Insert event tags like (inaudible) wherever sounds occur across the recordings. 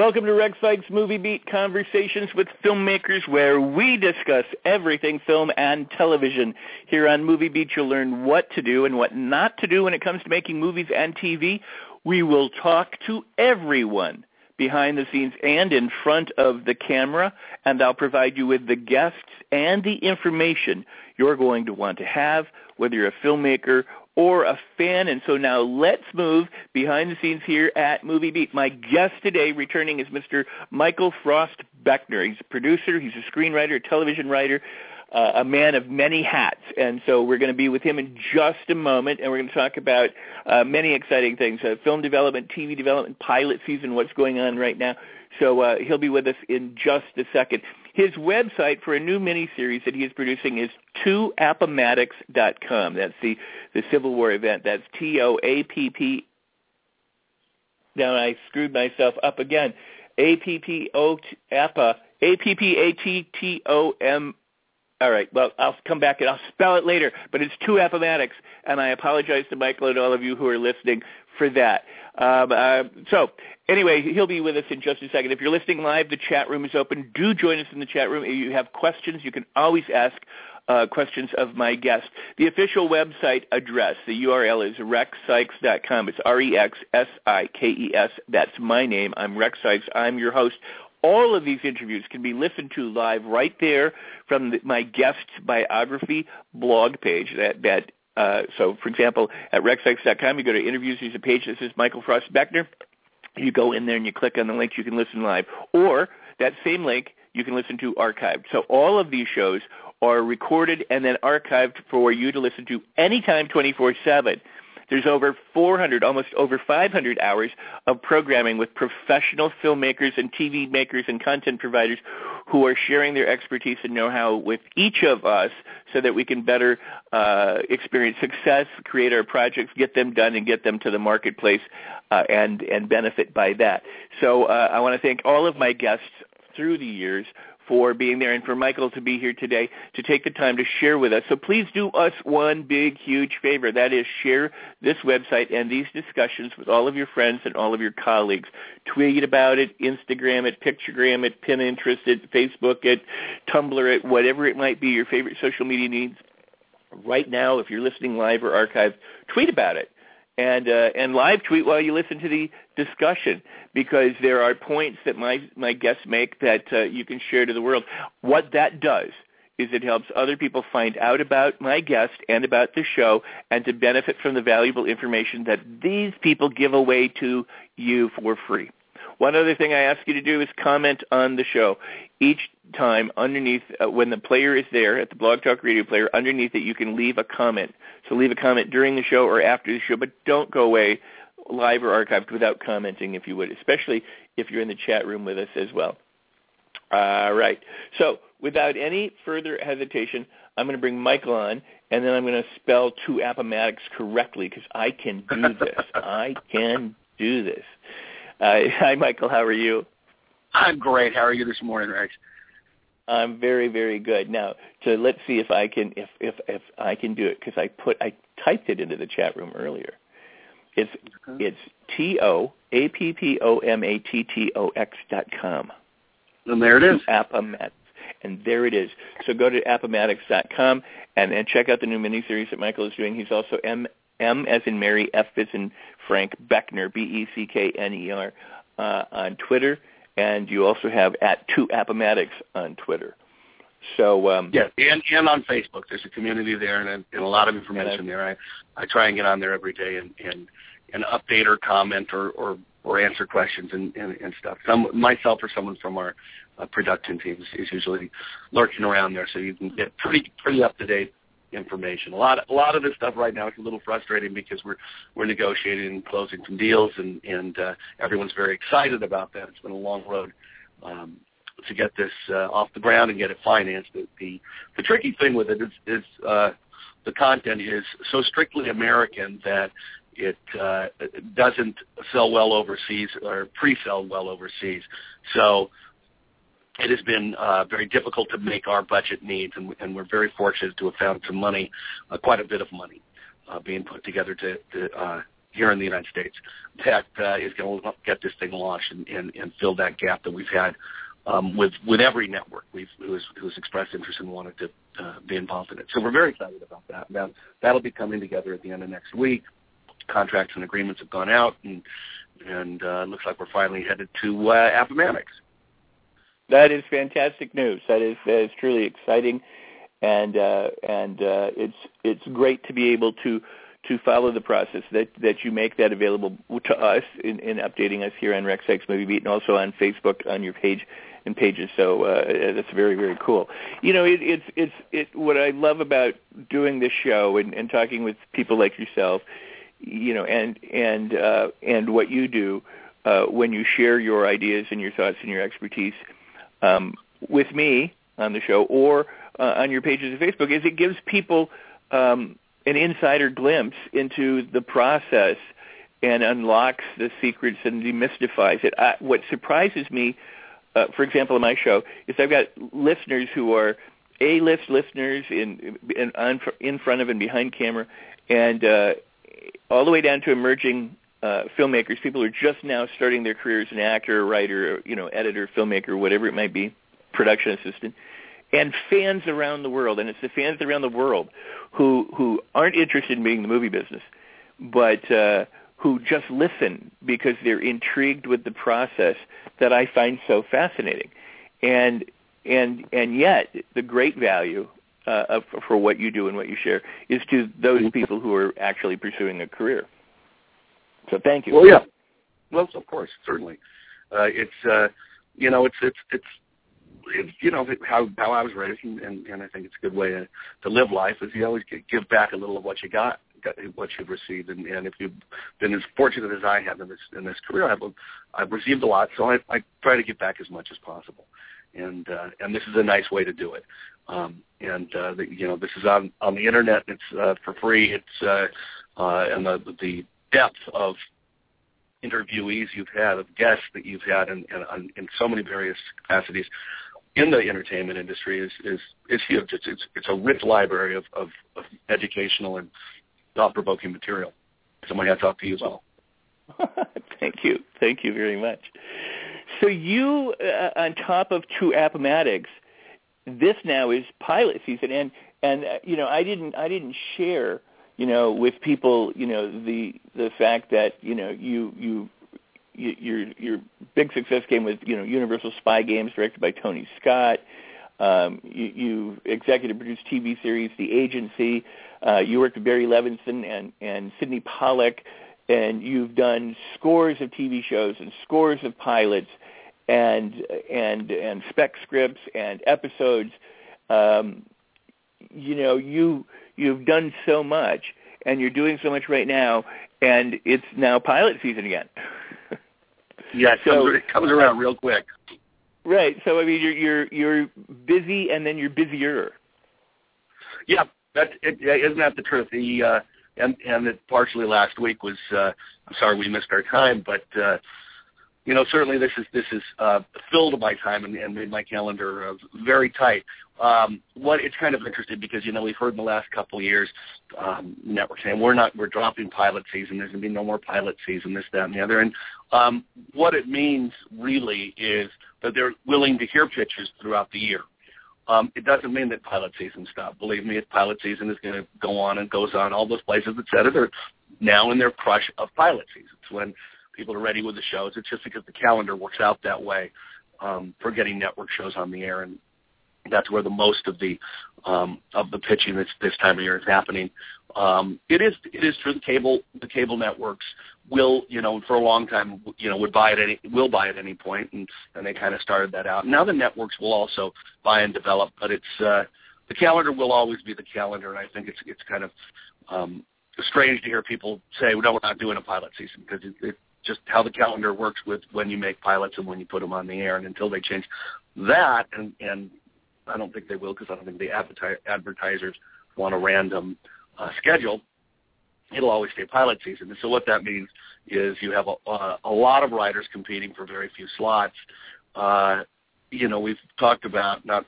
Welcome to Rex Sikes Movie Beat Conversations with Filmmakers, where we discuss everything film and television. Here on Movie Beat, you'll learn what to do and what not to do when it comes to making movies and TV. We will talk to everyone behind the scenes and in front of the camera, and I'll provide you with the guests and the information you're going to want to have, whether you're a filmmaker or a fan. And so now let's move behind the scenes here at Movie Beat. My guest today returning is Mr. Michael Frost Beckner. He's a producer, he's a screenwriter, a television writer, uh, a man of many hats. And so we're going to be with him in just a moment, and we're going to talk about uh, many exciting things, uh, film development, TV development, pilot season, what's going on right now. So uh, he'll be with us in just a second. His website for a new miniseries that he is producing is 2appomattox.com. That's the, the Civil War event. That's T-O-A-P-P. Now I screwed myself up again. A-P-P-O, APPA, A-P-P-A-T-T-O-M. All right, well, I'll come back and I'll spell it later, but it's 2appomattox, and I apologize to Michael and all of you who are listening for that. Um, uh, so anyway, he'll be with us in just a second. If you're listening live, the chat room is open. Do join us in the chat room. If you have questions, you can always ask uh, questions of my guest. The official website address, the URL is rexsikes.com. It's R-E-X-S-I-K-E-S. That's my name. I'm Rex Sikes. I'm your host. All of these interviews can be listened to live right there from the, my guest's biography blog page that, that uh, so, for example, at rexsikes.com, you go to interviews. There's a page that says Michael Frost Beckner. You go in there and you click on the link. You can listen live. Or that same link you can listen to archived. So all of these shows are recorded and then archived for you to listen to anytime 24-7. There's over 400, almost over 500 hours of programming with professional filmmakers and TV makers and content providers who are sharing their expertise and know-how with each of us so that we can better uh, experience success, create our projects, get them done, and get them to the marketplace uh, and, and benefit by that. So uh, I want to thank all of my guests through the years for being there and for Michael to be here today to take the time to share with us. So please do us one big, huge favor. That is share this website and these discussions with all of your friends and all of your colleagues. Tweet about it, Instagram it, Picturegram it, Pinterest it, Facebook it, Tumblr it, whatever it might be, your favorite social media needs. Right now, if you're listening live or archived, tweet about it and uh, and live tweet while you listen to the discussion because there are points that my my guests make that uh, you can share to the world. What that does is it helps other people find out about my guest and about the show and to benefit from the valuable information that these people give away to you for free. One other thing I ask you to do is comment on the show. Each time underneath, uh, when the player is there at the Blog Talk Radio player, underneath it you can leave a comment. So leave a comment during the show or after the show, but don't go away live or archived without commenting if you would, especially if you're in the chat room with us as well. All right. So without any further hesitation, I'm going to bring Michael on, and then I'm going to spell 2appomattox correctly because I can do this. (laughs) I can do this. Uh, (laughs) hi, Michael. How are you? I'm great. How are you this morning, Rex? I'm very, very good. Now, so let's see if I can if if if I can do it because I put I typed it into the chat room earlier. It's okay. it's T O A P P O M A T T O X dot com. And there it is. Appomattox. And there it is. So go to appomattox dot com and, and check out the new miniseries that Michael is doing. He's also M M as in Mary, F as in Frank Beckner, B-E-C-K-N-E-R, uh, on Twitter, and you also have at Two Appomattox on Twitter. So um, yeah, and and on Facebook, there's a community there and, and a lot of information there. I I try and get on there every day and and, and update or comment or or, or answer questions and, and and stuff. Some myself or someone from our uh, production team is, is usually lurking around there, so you can get pretty pretty up to date information. A lot, a lot of this stuff right now is a little frustrating because we're we're negotiating and closing some deals, and and uh, everyone's very excited about that. It's been a long road um, to get this uh, off the ground and get it financed. The the, the tricky thing with it is, is uh, the content is so strictly American that it uh, doesn't sell well overseas or pre-sell well overseas. So it has been uh, very difficult to make our budget needs, and, and we're very fortunate to have found some money, uh, quite a bit of money, uh, being put together to, to uh, here in the United States that uh, is going to get this thing launched and, and, and fill that gap that we've had um, with with every network we've, who, has, expressed interest and wanted to uh, be involved in it. So we're very excited about that. Now, that'll be coming together at the end of next week. Contracts and agreements have gone out, and and uh, looks like we're finally headed to uh, Appomattox. That is fantastic news. That is that is truly exciting, and uh, and uh, it's it's great to be able to to follow the process that that you make that available to us in, in updating us here on Rex Sikes Movie Beat and also on Facebook on your page and pages. So uh, that's very very cool. You know, it, it's it's it. What I love about doing this show and, and talking with people like yourself, you know, and and uh, and what you do uh, when you share your ideas and your thoughts and your expertise um, with me on the show or uh, on your pages of Facebook is it gives people um, an insider glimpse into the process and unlocks the secrets and demystifies it. I, what surprises me, uh, for example, on my show, is I've got listeners who are A-list listeners in in, on, in front of and behind camera, and uh, all the way down to emerging uh, filmmakers, people who are just now starting their careers, as an actor, writer, you know, editor, filmmaker, whatever it might be, production assistant, and fans around the world. And it's the fans around the world who who aren't interested in being in the movie business, but uh, who just listen because they're intrigued with the process that I find so fascinating. And and and yet the great value uh, of, for what you do and what you share is to those mm-hmm. people who are actually pursuing a career. So thank you. Well, yeah. Well, of course, certainly. Uh, it's uh, you know, it's it's it's it's you know how how I was raised, and, and, and I think it's a good way to, to live life is you always give back a little of what you got, got what you've received, and, and if you've been as fortunate as I have in this in this career, I've I've received a lot, so I, I try to give back as much as possible, and uh, and this is a nice way to do it. Um, and uh, the, you know this is on on the internet. It's uh, for free. It's uh, uh, and the the depth of interviewees you've had, of guests that you've had in, in, in so many various capacities in the entertainment industry is is, is huge. It's, it's it's a rich library of, of, of educational and thought-provoking material. So my hats off to you as well. (laughs) Thank you. Thank you very much. So you, uh, on top of two Appomattox, this now is pilot season, and and uh, you know I didn't I didn't share you know, with people, you know, the the fact that you know you you, you your your big success came with you know Universal Spy Games, directed by Tony Scott. Um, you, you executive produced TV series The Agency. Uh, you worked with Barry Levinson and and Sydney Pollack, and you've done scores of TV shows and scores of pilots, and and and spec scripts and episodes. Um, you know, you you've done so much and you're doing so much right now, and it's now pilot season again. (laughs) yeah, it, so, comes, it comes around real quick. Right. So I mean, you're you're you're busy, and then you're busier. Yeah, that it, isn't that the truth? The uh, and and it partially last week was. Uh, I'm sorry we missed our time, but uh, you know, certainly this is this is uh, filled my time and, and made my calendar uh, very tight. Um, what it's kind of interesting because you know we've heard in the last couple of years um, networks saying we're not we're dropping pilot season. There's going to be no more pilot season. This, that, and the other. And um, what it means really is that they're willing to hear pitches throughout the year. Um, it doesn't mean that pilot season stopped. Believe me, if pilot season is going to go on and goes on, all those places that said it are now in their crush of pilot seasons when people are ready with the shows. It's just because the calendar works out that way um, for getting network shows on the air, and that's where the most of the um, of the pitching this this time of year is happening. Um, it is it is true the cable the cable networks will you know for a long time you know would buy at any will buy at any point and and they kind of started that out. Now the networks will also buy and develop, but it's uh, the calendar will always be the calendar, and I think it's it's kind of um, strange to hear people say, "No, we're not doing a pilot season," because it, it just how the calendar works with when you make pilots and when you put them on the air. And until they change that, and and I don't think they will because I don't think the advertisers want a random uh, schedule. It'll always stay pilot season. And so what that means is you have a, a lot of writers competing for very few slots. Uh, you know, we've talked about not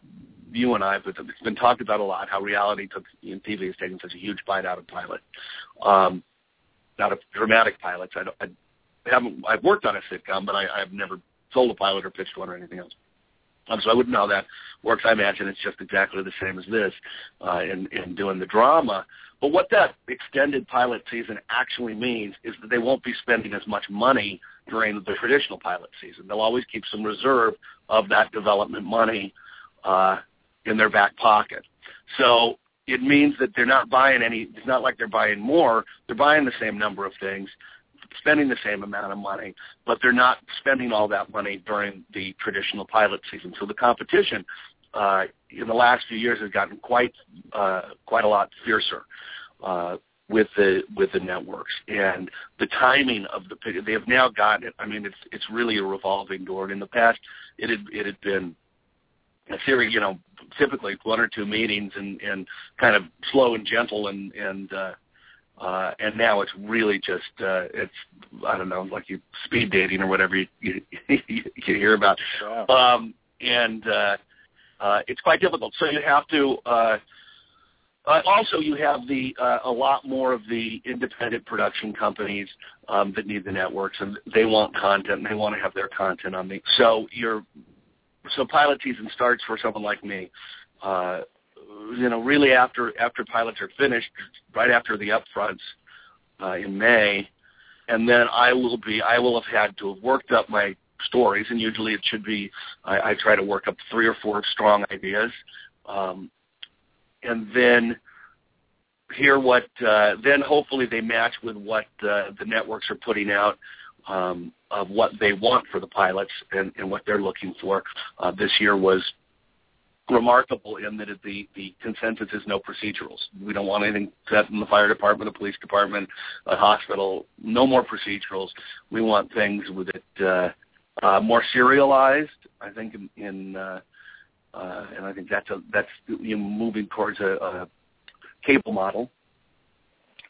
you and I, but it's been talked about a lot how reality took in TV has taken such a huge bite out of pilot, um, out of dramatic pilots. I, don't, haven't. I've worked on a sitcom, but I, I've never sold a pilot or pitched one or anything else. Um, so I wouldn't know how that works. I imagine it's just exactly the same as this uh, in, in doing the drama. But what that extended pilot season actually means is that they won't be spending as much money during the traditional pilot season. They'll always keep some reserve of that development money uh, in their back pocket. So it means that they're not buying any. It's not like they're buying more. They're buying the same number of things spending the same amount of money, but they're not spending all that money during the traditional pilot season. So the competition uh, in the last few years has gotten quite uh, quite a lot fiercer. Uh, with the with the networks and the timing of the they have now gotten it. I mean, it's it's really a revolving door. And In the past, it had it had been a series, you know, typically one or two meetings and and kind of slow and gentle and and uh, uh, and now it's really just uh, it's I don't know like you speed dating or whatever you you, (laughs) you hear about, wow. um, and uh, uh, it's quite difficult. So you have to. Uh, uh, also, you have the uh, a lot more of the independent production companies um, that need the networks, and they want content. and They want to have their content on the. So you're so pilot season starts for someone like me. Uh, you know, really after after pilots are finished, right after the upfronts uh, in May, and then I will be I will have had to have worked up my stories, and usually it should be I, I try to work up three or four strong ideas, um, and then hear what uh, then hopefully they match with what uh, the networks are putting out um, of what they want for the pilots and, and what they're looking for. Uh, this year was remarkable in that the the consensus is no procedurals. We don't want anything set in the fire department, the police department, a hospital. No more procedurals. We want things with it uh, uh, more serialized. I think in, in uh, uh, and I think that's a that's you know, moving towards a, a cable model.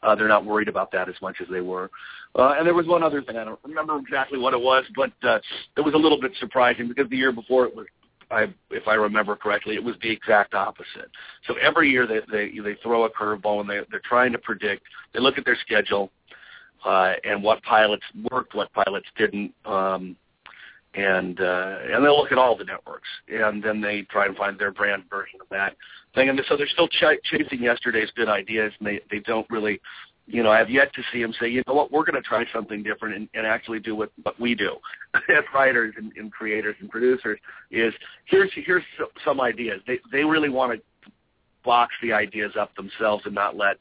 Uh, they're not worried about that as much as they were. Uh, and there was one other thing I don't remember exactly what it was, but uh, it was a little bit surprising because the year before it was I, if I remember correctly, it was the exact opposite. So every year they they, they throw a curveball and they they're trying to predict. They look at their schedule uh, and what pilots worked, what pilots didn't, um, and uh, and they look at all the networks and then they try and find their brand version of that thing. And so they're still ch- chasing yesterday's good ideas, and they they don't really you know, I've yet to see him say, you know what, we're going to try something different and, and actually do what, what we do (laughs) as writers and, and creators and producers is here's here's some ideas. They they really want to box the ideas up themselves and not let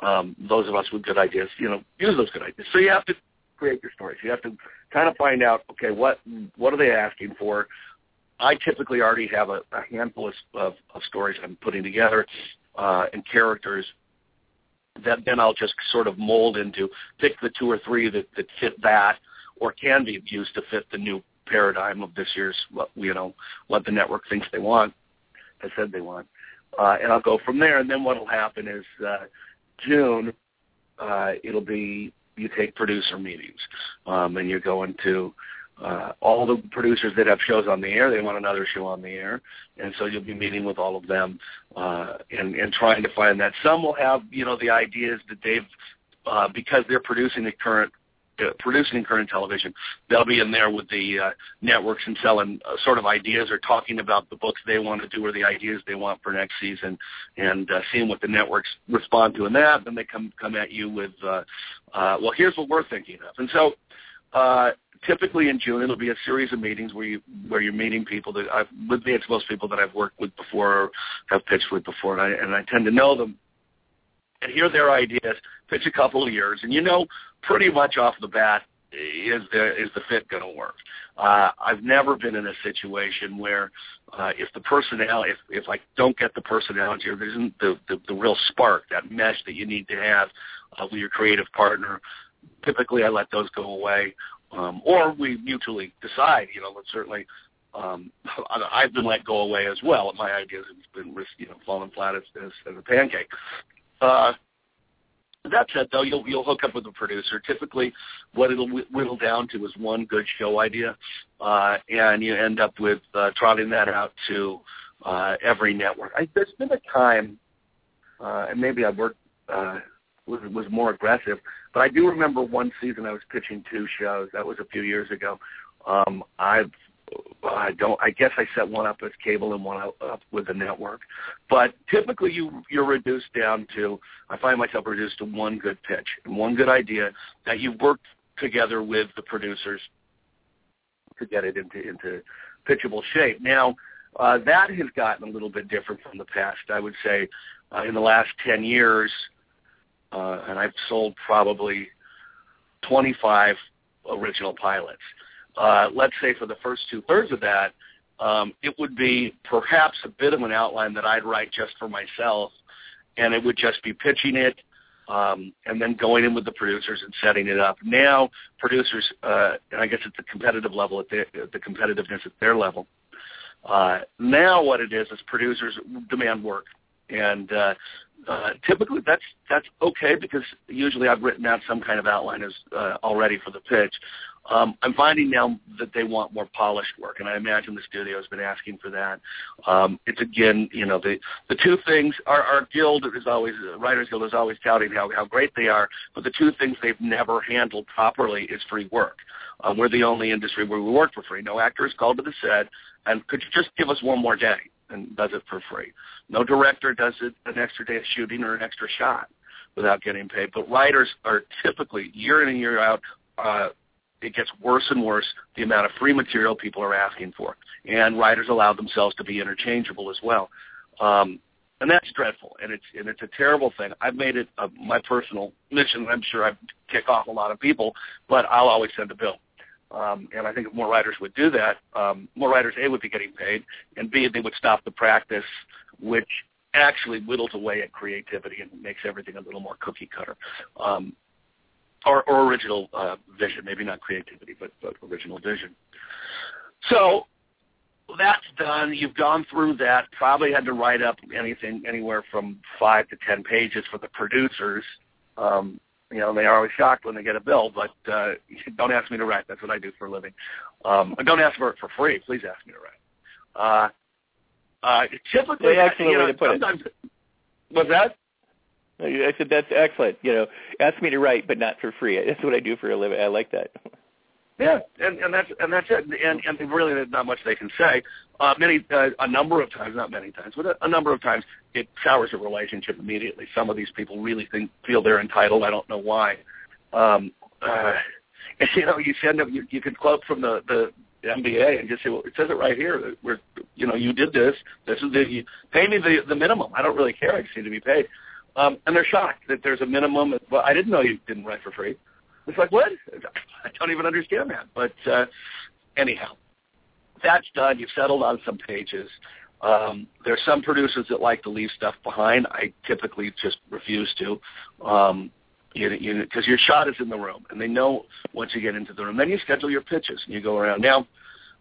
um, those of us with good ideas, you know, use those good ideas. So you have to create your stories. You have to kind of find out, okay, what what are they asking for? I typically already have a, a handful of, of, of stories I'm putting together uh, and characters that then I'll just sort of mold into pick the two or three that, that fit that or can be used to fit the new paradigm of this year's what you know what the network thinks they want has said they want. Uh, and I'll go from there. And then what will happen is uh, June uh, it'll be you take producer meetings um, and you're going to uh, all the producers that have shows on the air, they want another show on the air, and so you'll be meeting with all of them uh, and, and trying to find that. Some will have, you know, the ideas that they've uh, because they're producing the current uh, producing current television, they'll be in there with the uh, networks and selling uh, sort of ideas or talking about the books they want to do or the ideas they want for next season, and uh, seeing what the networks respond to in that. Then they come come at you with, uh, uh, well, here's what we're thinking of, and so. Uh, typically in June it'll be a series of meetings where you where you're meeting people that I've with the most people that I've worked with before or have pitched with before and I and I tend to know them and hear their ideas, pitch a couple of years and you know pretty much off the bat is the is the fit going to work? Uh, I've never been in a situation where uh, if the personnel if if I don't get the personality or there isn't the, the the real spark, that mesh that you need to have uh, with your creative partner, typically I let those go away, um, or we mutually decide. You know, but certainly. Um, (laughs) I've been let go away as well. My ideas have been, you know, falling flat as, as, as a pancake. Uh, that said, though, you'll you'll hook up with a producer. Typically, what it'll whittle down to is one good show idea, uh, and you end up with uh, trotting that out to uh, every network. I, there's been a time, uh, and maybe I worked uh, was was more aggressive, but I do remember one season I was pitching two shows. That was a few years ago. Um, I've I don't. I guess I set one up as cable and one up with the network. But typically, you you're reduced down to. I find myself reduced to one good pitch and one good idea that you've worked together with the producers to get it into into pitchable shape. Now, uh, that has gotten a little bit different from the past. I would say uh, in the last ten years, uh, and I've sold probably 25 original pilots uh, let's say for the first two thirds of that, um, it would be perhaps a bit of an outline that I'd write just for myself, and it would just be pitching it um, and then going in with the producers and setting it up. Now, producers, uh, and I guess at the competitive level, at the, at the competitiveness at their level. Uh, now, what it is is producers demand work, and uh, uh, typically that's that's okay because usually I've written out some kind of outline as uh, already for the pitch. Um, I'm finding now that they want more polished work, and I imagine the studio has been asking for that. Um, it's again, you know, the the two things. Our, our guild is always, Writers Guild is always touting how how great they are, but the two things they've never handled properly is free work. Um, we're the only industry where we work for free. No actor is called to the set, and could you just give us one more day and does it for free? No director does it an extra day of shooting or an extra shot without getting paid. But writers are typically year in and year out. Uh, it gets worse and worse the amount of free material people are asking for, and writers allow themselves to be interchangeable as well, um, and that's dreadful, and it's and it's a terrible thing. I've made it a, my personal mission. I'm sure I kick off a lot of people, but I'll always send a bill. Um, and I think if more writers would do that, um, more writers A would be getting paid, and B they would stop the practice, which actually whittles away at creativity and makes everything a little more cookie cutter. Um, or, or original uh, vision, maybe not creativity, but, but original vision. So that's done. You've gone through that. Probably had to write up anything anywhere from five to ten pages for the producers. Um, you know, they are always shocked when they get a bill, but uh, don't ask me to write. That's what I do for a living. Um, don't ask for it for free. Please ask me to write. Uh, uh, typically, excellent you know, way to put sometimes, it. What's that? I said that's excellent. You know, ask me to write, but not for free. That's what I do for a living. I like that. Yeah, and and that's and that's it. And and really, there's not much they can say. Uh, many, uh, a number of times, not many times, but a, a number of times, it sours a relationship immediately. Some of these people really think feel they're entitled. I don't know why. Um, uh, (laughs) and you know, you send them. You, you can quote from the the MBA and just say, well, it says it right here we're, you know, you did this. This is the you pay me the the minimum. I don't really care. I just need to be paid. Um, and they're shocked that there's a minimum. Well, I didn't know you didn't write for free. It's like, what? I don't even understand that. But uh, anyhow, that's done. You've settled on some pages. Um, there's some producers that like to leave stuff behind. I typically just refuse to. Um, because you, you, your shot is in the room, and they know once you get into the room. Then you schedule your pitches, and you go around. Now,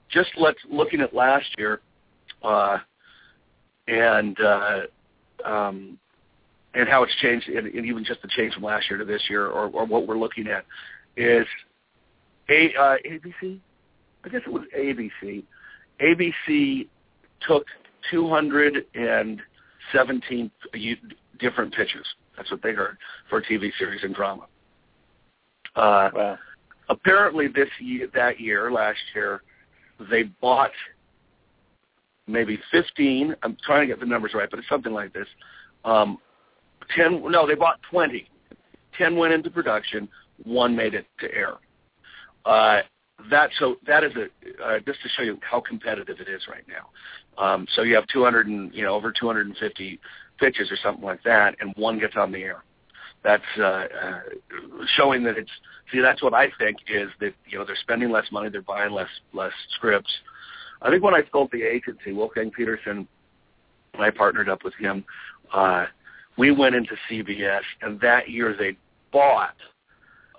just let's looking at last year, uh, and uh, um, and how it's changed, and, and even just the change from last year to this year, or, or what we're looking at, is a uh, ABC. I guess it was ABC. ABC took 217 different pitches. That's what they heard for a TV series and drama. Uh, wow. Apparently, this year, that year, last year, they bought maybe 15. I'm trying to get the numbers right, but it's something like this. Um, Ten, no, they bought 20. 10 went into production. One made it to air. Uh, that so that is a uh, just to show you how competitive it is right now. Um, so you have 200 and you know over 250 pitches or something like that, and one gets on the air. that's uh, uh, showing that it's see that's what I think is that you know they're spending less money, they're buying less less scripts. I think when I sold the agency, Wolfgang Petersen, I partnered up with him. Uh, we went into CBS, and that year they bought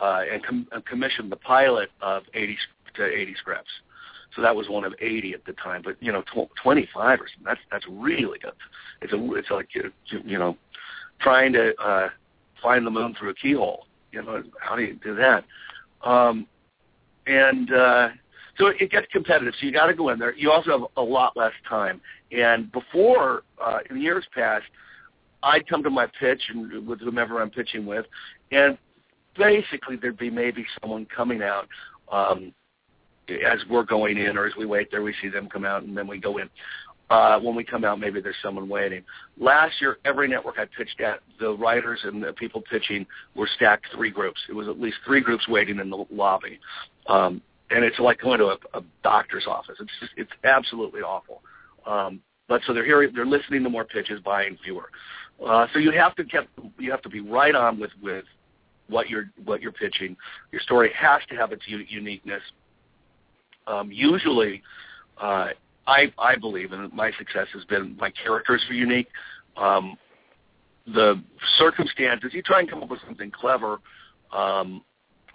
uh, and, com- commissioned the pilot of 80 to 80 scripts. So that was one of 80 at the time. But you know, tw- 25 or something. That's that's really good. It's a it's like you know, trying to uh, find the moon through a keyhole. You know, how do you do that? Um, and uh, so it gets competitive. So you got to go in there. You also have a lot less time. And before, uh, in years past, I'd come to my pitch and with whomever I'm pitching with, and basically there'd be maybe someone coming out um, as we're going in, or as we wait there, we see them come out, and then we go in. Uh, when we come out, maybe there's someone waiting. Last year, every network I pitched at, the writers and the people pitching were stacked three groups. It was at least three groups waiting in the lobby, um, and it's like going to a, a doctor's office. It's just it's absolutely awful. Um, but so they're hearing, they're listening to more pitches, buying fewer. Uh, so you have to get, you have to be right on with with what you're what you're pitching. Your story has to have its u- uniqueness. Um, usually, uh, I I believe, and my success has been my characters are unique. Um, the circumstances, you try and come up with something clever, um,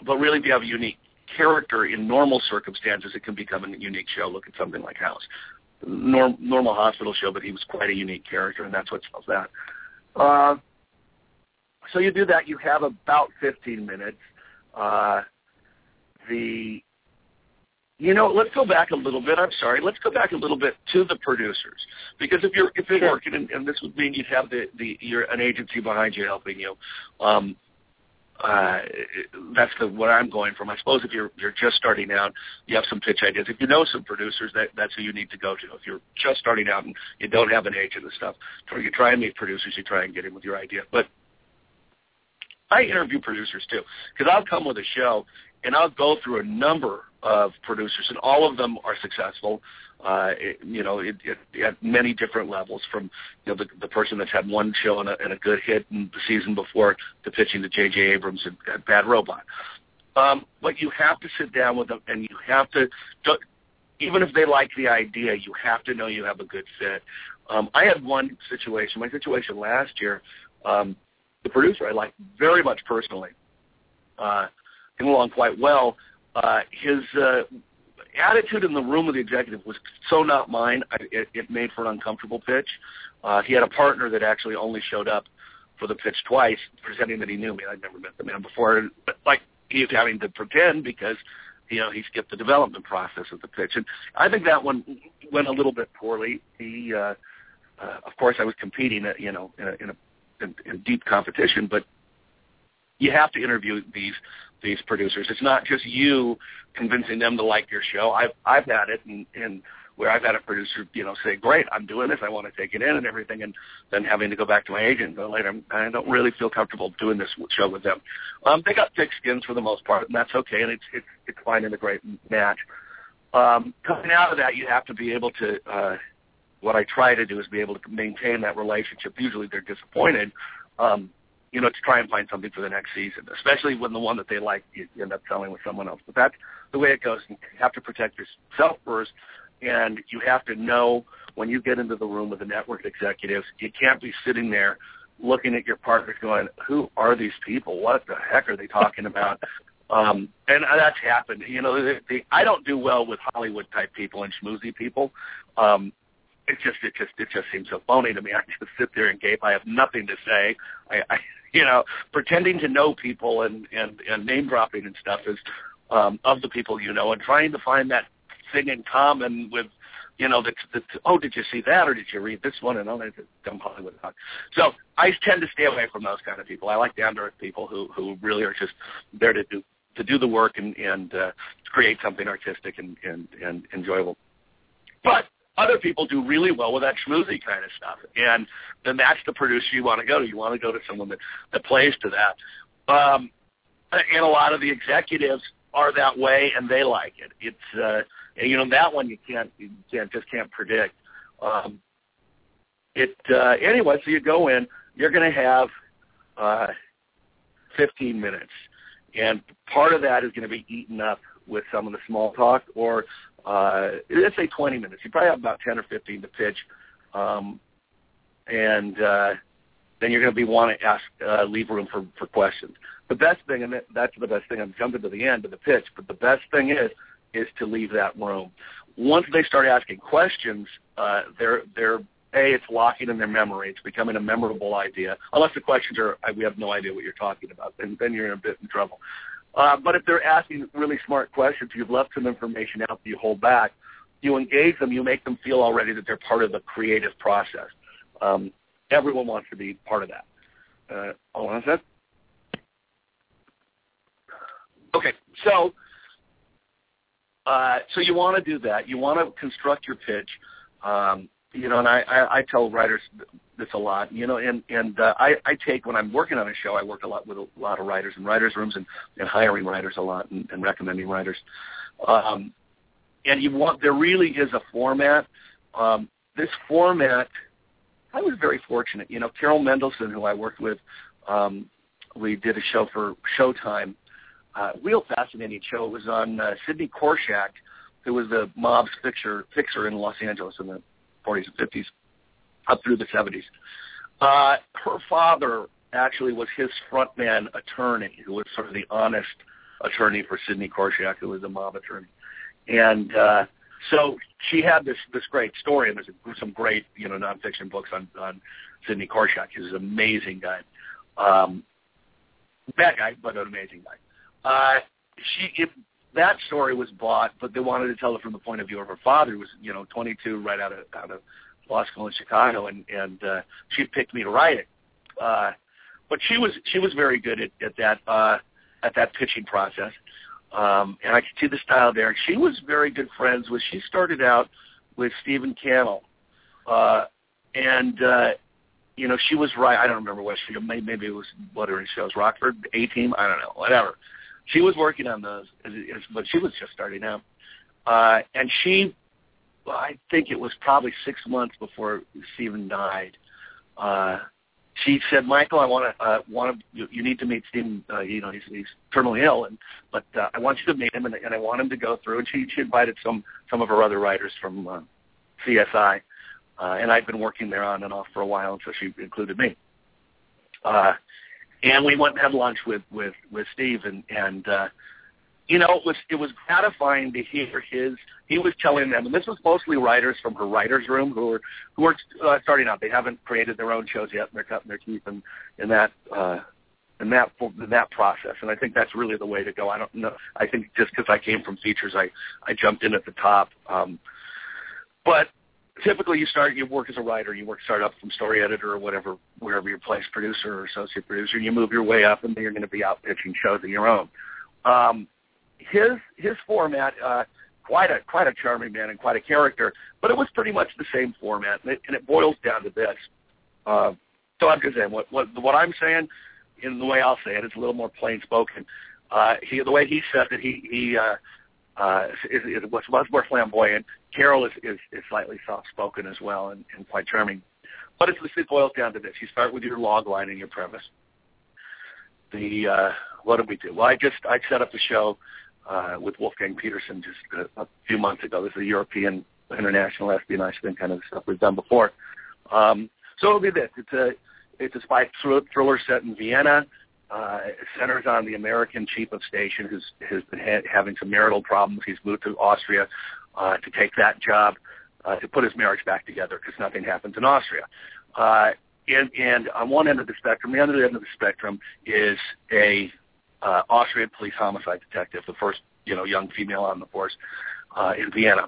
but really if you have a unique character in normal circumstances, it can become a unique show. Look at something like House. Norm, normal hospital show, but he was quite a unique character, and that's what sells that. Uh, so you do that. You have about 15 minutes. Uh, the you know, let's go back a little bit. I'm sorry. Let's go back a little bit to the producers, because if you're if you're sure. working, and, and this would mean you'd have the the you're an agency behind you helping you. Um, uh, that's the what I'm going from. I suppose if you're you're just starting out, you have some pitch ideas. If you know some producers, that that's who you need to go to. If you're just starting out and you don't have an agent and stuff, you try and meet producers. You try and get in with your idea. But I interview producers too, because I'll come with a show and I'll go through a number of producers, and all of them are successful. Uh, you know, it, it, at many different levels, from you know the, the person that's had one show and a, and a good hit in the season before to pitching to J.J. Abrams and, and Bad Robot. Um, but you have to sit down with them, and you have to, even if they like the idea, you have to know you have a good fit. Um, I had one situation. My situation last year. Um, the producer I like very much personally, uh, getting along quite well. Uh, his uh, attitude in the room with the executive was so not mine. I, it, it made for an uncomfortable pitch. Uh, he had a partner that actually only showed up for the pitch twice, pretending that he knew me. I'd never met the man before, but like he was having to pretend because you know he skipped the development process of the pitch, and I think that one went a little bit poorly. He, uh, uh, of course, I was competing, at, you know, in a, in a in, in deep competition, but you have to interview these these producers. It's not just you convincing them to like your show. I've I've had it, and, and where I've had a producer, you know, say, "Great, I'm doing this. I want to take it in and everything," and then having to go back to my agent and go later. I don't really feel comfortable doing this show with them. Um, they got thick skins for the most part, and that's okay, and it's it's it's fine in a great match. Um, coming out of that, you have to be able to. Uh, what I try to do is be able to maintain that relationship. Usually they're disappointed, um, you know, to try and find something for the next season, especially when the one that they like you, end up selling with someone else. But that's the way it goes. You have to protect yourself first, and you have to know when you get into the room with the network executives, you can't be sitting there looking at your partners going, who are these people? What the heck are they talking about? (laughs) Um, and that's happened. You know, the, the, I don't do well with Hollywood type people and schmoozy people. Um, it just it just it just seems so phony to me. (laughs) I just sit there and gape. I have nothing to say. I, I you know pretending to know people and and and name dropping and stuff is um, of the people you know and trying to find that thing in common with you know the, the oh did you see that or did you read this one and all that dumb Hollywood talk. So I tend to stay away from those kind of people. I like down to earth people who who really are just there to do to do the work and and uh, create something artistic and and and enjoyable. But other people do really well with that schmoozy kind of stuff, and then that's the producer you want to go to. You want to go to someone that that plays to that. Um, and a lot of the executives are that way, and they like it. It's uh, and, you know that one you can't you can't just can't predict. Um, it uh, anyway. So you go in, you're going to have uh, 15 minutes, and part of that is going to be eaten up with some of the small talk, or uh, let's say 20 minutes. You probably have about 10 or 15 to pitch, um, and uh, then you're going to be wanting to ask, uh, leave room for, for questions. The best thing, and that's the best thing. I'm jumping to the end of the pitch, but the best thing is is to leave that room. Once they start asking questions, uh, they're they're a it's locking in their memory. It's becoming a memorable idea. Unless the questions are we have no idea what you're talking about, then then you're in a bit in trouble. Uh, but if they're asking really smart questions, you've left some information out that you hold back. You engage them. You make them feel already that they're part of the creative process. Um, everyone wants to be part of that. Uh, hold on sec. Okay, so uh, so you want to do that. You want to construct your pitch. Um, you know, and I, I, I tell writers this a lot. You know, and and uh, I, I take when I'm working on a show, I work a lot with a lot of writers in writers' rooms and, and hiring writers a lot and, and recommending writers. Um, and you want there really is a format. Um, this format, I was very fortunate. You know, Carol Mendelsohn, who I worked with, um, we did a show for Showtime uh, real fascinating show. It was on uh, Sidney Korshak, who was the mob's fixer fixer in Los Angeles in the 40s and 50s, up through the 70s. Uh, her father actually was his frontman attorney, who was sort of the honest attorney for Sidney Korshak, who was a mob attorney. And uh, so she had this this great story, and there's some great you know nonfiction books on on Sidney Korshak. He's an amazing guy, um, bad guy, but an amazing guy. Uh, she, if that story was bought, but they wanted to tell it from the point of view of her father, who was you know 22, right out of out of law school in Chicago, and and uh, she picked me to write it. Uh, but she was she was very good at, at that uh, at that pitching process, um, and I could see the style there. She was very good friends with. She started out with Stephen Cannell, uh, and uh, you know she was right. I don't remember what she maybe it was what her shows Rockford A Team. I don't know whatever she was working on those, but she was just starting out. Uh, and she, I think it was probably six months before Stephen died. Uh, she said, "Michael, I want to uh, want to you, you need to meet Stephen. Uh, you know, he's he's terminally ill, and but uh, I want you to meet him, and, and I want him to go through." And she she invited some some of her other writers from uh, CSI, uh, and I'd been working there on and off for a while, and so she included me. Uh, and we went and had lunch with with with Steve, and and uh, you know it was it was gratifying to hear his. He was telling them, and this was mostly writers from her writers' room who were who were uh, starting out. They haven't created their own shows yet, and they're cutting their teeth in in that. Uh, in that in that process, and I think that's really the way to go. I don't know. I think just because I came from features, I I jumped in at the top. Um, but typically you start you work as a writer you work start up from story editor or whatever wherever you're placed producer or associate producer and you move your way up and then you're going to be out pitching shows of your own. Um his his format uh quite a quite a charming man and quite a character but it was pretty much the same format and it, and it boils down to this uh so i'm just saying what what what i'm saying in the way i'll say it it's a little more plain spoken. Uh he the way he said that he he uh uh, is, is, was much more flamboyant. Carol is, is, is slightly soft-spoken as well and, and quite charming. But it's, it boils down to this. You start with your log line and your premise. The uh, What did we do? Well, I just I set up the show uh, with Wolfgang Petersen just a, a few months ago. This is a European international espionage thing, kind of stuff we've done before. Um, so it'll be this. It's a it's a spy thriller set in Vienna uh, centers on the American chief of station who's has been ha- having some marital problems. He's moved to Austria uh, to take that job uh, to put his marriage back together because nothing happens in Austria. Uh, and, and on one end of the spectrum, the other end of the spectrum is a uh, Austrian police homicide detective, the first you know young female on the force uh, in Vienna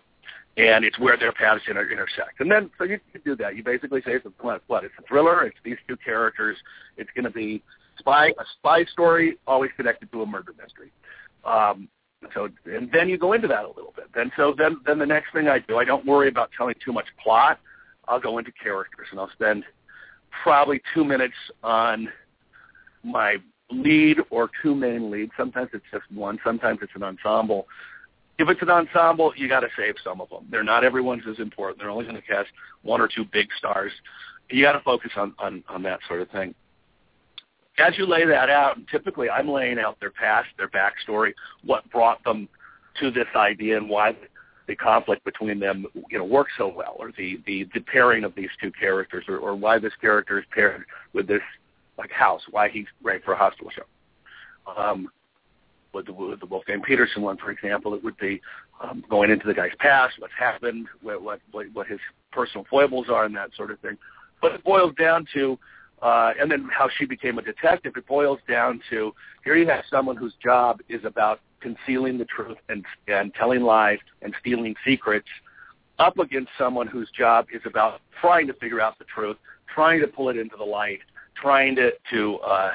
and it's where their paths inter- intersect. And then, so you, you do that. You basically say, it's a, what, what? It's a thriller. It's these two characters. It's going to be spy a spy story always connected to a murder mystery. Um, so and then you go into that a little bit. Then so then then the next thing I do, I don't worry about telling too much plot. I'll go into characters and I'll spend probably two minutes on my lead or two main leads. Sometimes it's just one. Sometimes it's an ensemble. If it's an ensemble, you got to save some of them. They're not everyone's as important. They're only going to cast one or two big stars. You got to focus on, on on that sort of thing. As you lay that out, and typically I'm laying out their past, their backstory, what brought them to this idea, and why the conflict between them, you know, works so well, or the the, the pairing of these two characters, or, or why this character is paired with this like house, why he's great for a hospital show. Um, with the, with the Wolfgang Petersen one, for example, it would be um, going into the guy's past, what's happened, what, what what his personal foibles are, and that sort of thing. But it boils down to, uh, and then how she became a detective. It boils down to here you have someone whose job is about concealing the truth and and telling lies and stealing secrets, up against someone whose job is about trying to figure out the truth, trying to pull it into the light, trying to to uh,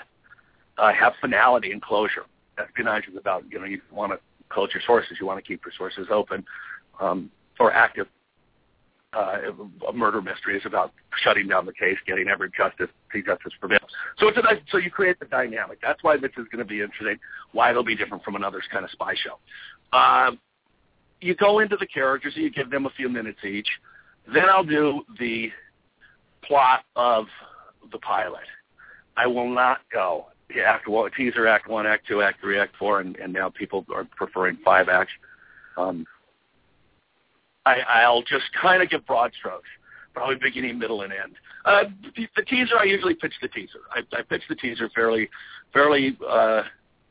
uh, have finality and closure espionage is about, you know, you want to close your sources, you want to keep your sources open um, or active. Uh, a murder mystery is about shutting down the case, getting every justice, see justice prevail. So it's a nice, so you create the dynamic. That's why this is going to be interesting. Why it'll be different from another kind of spy show. Um, you go into the characters and you give them a few minutes each. Then I'll do the plot of the pilot. I will not go act one, teaser act one, act two, act three, act four, and, and now people are preferring five acts. Um, I, I'll just kind of give broad strokes, probably beginning, middle, and end. Uh, the, the teaser, I usually pitch the teaser. I, I pitch the teaser fairly, fairly uh,